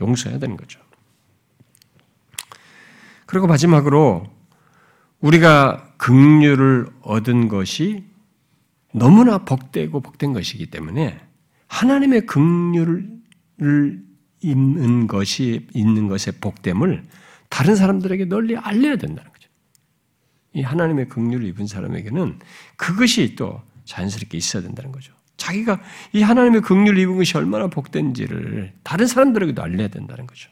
Speaker 1: 용서해야 되는 거죠. 그리고 마지막으로 우리가 긍휼을 얻은 것이 너무나 복되고 복된 것이기 때문에 하나님의 긍휼을 입는 것이 있는 것의 복됨을 다른 사람들에게 널리 알려야 된다는 거죠. 이 하나님의 긍휼을 입은 사람에게는 그것이 또 자연스럽게 있어야 된다는 거죠. 자기가 이 하나님의 긍휼을 입은 것이 얼마나 복된지를 다른 사람들에게도 알려야 된다는 거죠.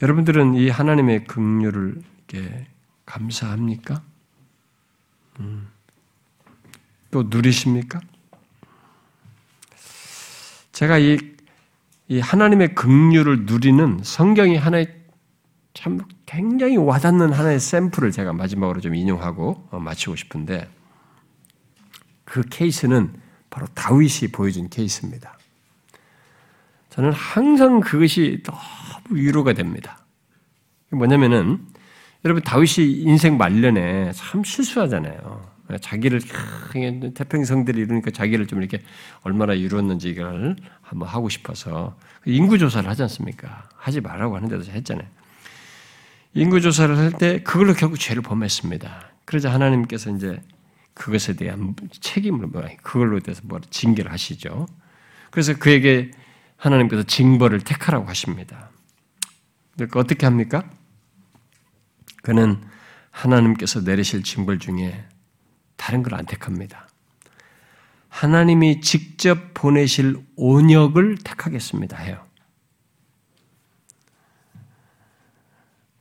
Speaker 1: 여러분들은 이 하나님의 긍휼을 감사합니까? 음. 또 누리십니까? 제가 이, 이 하나님의 긍휼을 누리는 성경이 하나의 참 굉장히 와닿는 하나의 샘플을 제가 마지막으로 좀 인용하고 어, 마치고 싶은데 그 케이스는 바로 다윗이 보여준 케이스입니다. 저는 항상 그것이 너무 위로가 됩니다. 뭐냐면은 여러분 다윗이 인생 말년에 참 실수하잖아요. 자기를 태평성들이 이루니까 자기를 좀 이렇게 얼마나 이루었는지 를 한번 하고 싶어서 인구 조사를 하지 않습니까? 하지 말라고 하는데도 했잖아요. 인구 조사를 할 때 그걸로 결국 죄를 범했습니다. 그러자 하나님께서 이제 그것에 대한 책임을 뭐 그걸로 대해서 뭐 징계를 하시죠. 그래서 그에게 하나님께서 징벌을 택하라고 하십니다. 그러니까 어떻게 합니까? 그는 하나님께서 내리실 징벌 중에 다른 걸 안 택합니다. 하나님이 직접 보내실 온역을 택하겠습니다 해요.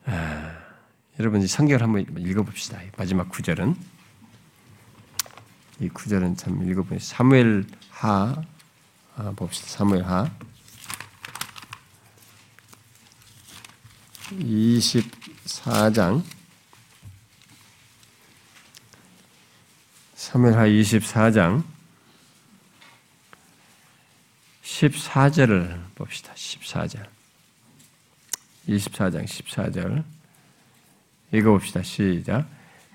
Speaker 1: 아, 여러분 성경을 한번 읽어봅시다. 마지막 구절은 이 구절은 참 읽어보니 사무엘 하 아, 봅시다. 사무엘 하 24장 사무엘하 24장 14절을 봅시다. 14절. 24장 14절. 읽어봅시다. 시작.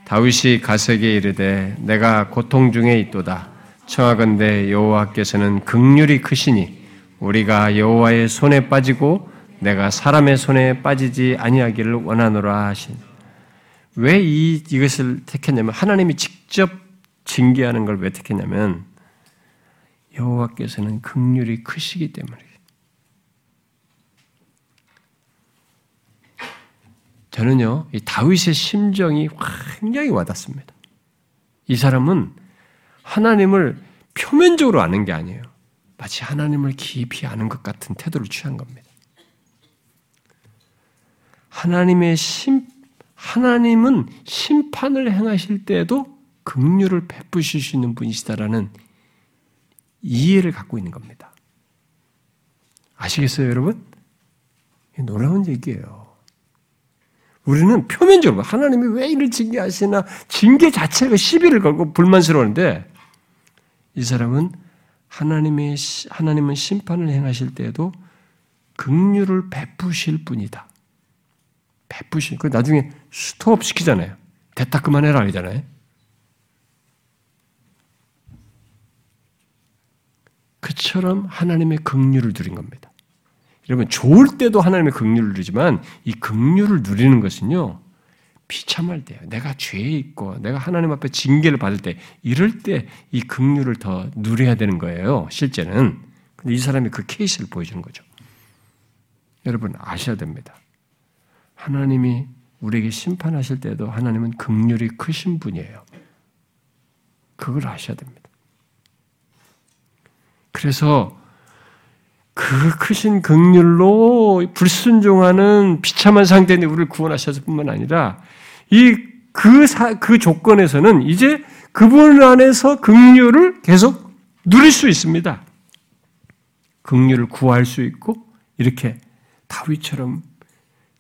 Speaker 1: 다윗이 가석에 이르되 내가 고통 중에 있도다. 청하건대 여호와께서는 극률이 크시니 우리가 여호와의 손에 빠지고 내가 사람의 손에 빠지지 아니하기를 원하노라 하신. 왜 이, 이것을 택했냐면 하나님이 직접 징계하는 걸 왜 택했냐면 여호와께서는 극률이 크시기 때문에 저는요, 이 다윗의 심정이 굉장히 와닿습니다. 이 사람은 하나님을 표면적으로 아는 게 아니에요. 마치 하나님을 깊이 아는 것 같은 태도를 취한 겁니다. 하나님의 심, 하나님은 심판을 행하실 때에도 긍휼을 베푸실 수 있는 분이시다라는 이해를 갖고 있는 겁니다. 아시겠어요, 여러분? 놀라운 얘기예요. 우리는 표면적으로 하나님이 왜 이를 징계하시나 징계 자체가 시비를 걸고 불만스러운데 이 사람은 하나님의 하나님은 심판을 행하실 때에도 긍휼을 베푸실 분이다. 베푸실. 그 나중에 스톱 시키잖아요. 됐다 그만해라 하잖아요. 그처럼 하나님의 긍휼을 누린 겁니다. 여러분 좋을 때도 하나님의 긍휼을 누리지만 이 긍휼을 누리는 것은요 비참할 때요. 내가 죄에 있고 내가 하나님 앞에 징계를 받을 때 이럴 때 이 긍휼을 더 누려야 되는 거예요. 실제는. 근데 이 사람이 그 케이스를 보여주는 거죠. 여러분 아셔야 됩니다. 하나님이 우리에게 심판하실 때도 하나님은 긍휼이 크신 분이에요. 그걸 아셔야 됩니다. 그래서 그 크신 긍휼로 불순종하는 비참한 상태인데 우리를 구원하셨을 뿐만 아니라 이그 그 조건에서는 이제 그분 안에서 긍휼을 계속 누릴 수 있습니다. 긍휼을 구할 수 있고 이렇게 다윗처럼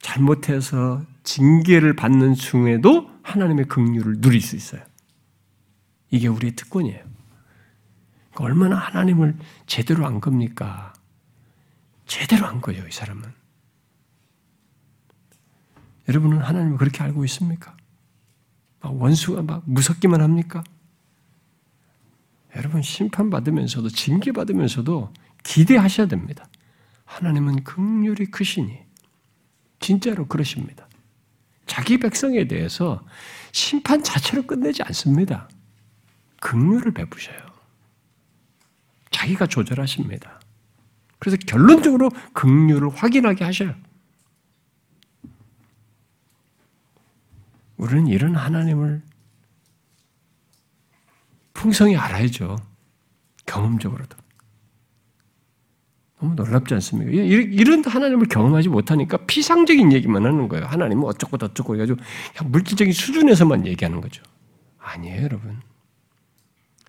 Speaker 1: 잘못해서 징계를 받는 중에도 하나님의 긍휼을 누릴 수 있어요. 이게 우리의 특권이에요. 그러니까 얼마나 하나님을 제대로 안 겁니까? 제대로 한 거예요, 이 사람은. 여러분은 하나님을 그렇게 알고 있습니까? 원수가 막 무섭기만 합니까? 여러분 심판받으면서도 징계받으면서도 기대하셔야 됩니다. 하나님은 극률이 크시니 진짜로 그러십니다. 자기 백성에 대해서 심판 자체로 끝내지 않습니다. 극률을 베푸셔요. 자기가 조절하십니다. 그래서 결론적으로 긍휼을 확인하게 하셔요. 우리는 이런 하나님을 풍성히 알아야죠. 경험적으로도. 너무 놀랍지 않습니까? 이런 하나님을 경험하지 못하니까 피상적인 얘기만 하는 거예요. 하나님은 어쩌고 저쩌고 해가지고 물질적인 수준에서만 얘기하는 거죠. 아니에요, 여러분.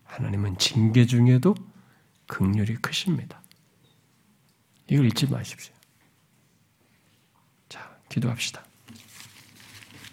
Speaker 1: 하나님은 징계 중에도 극률이 크십니다. 이걸 잊지 마십시오. 자, 기도합시다.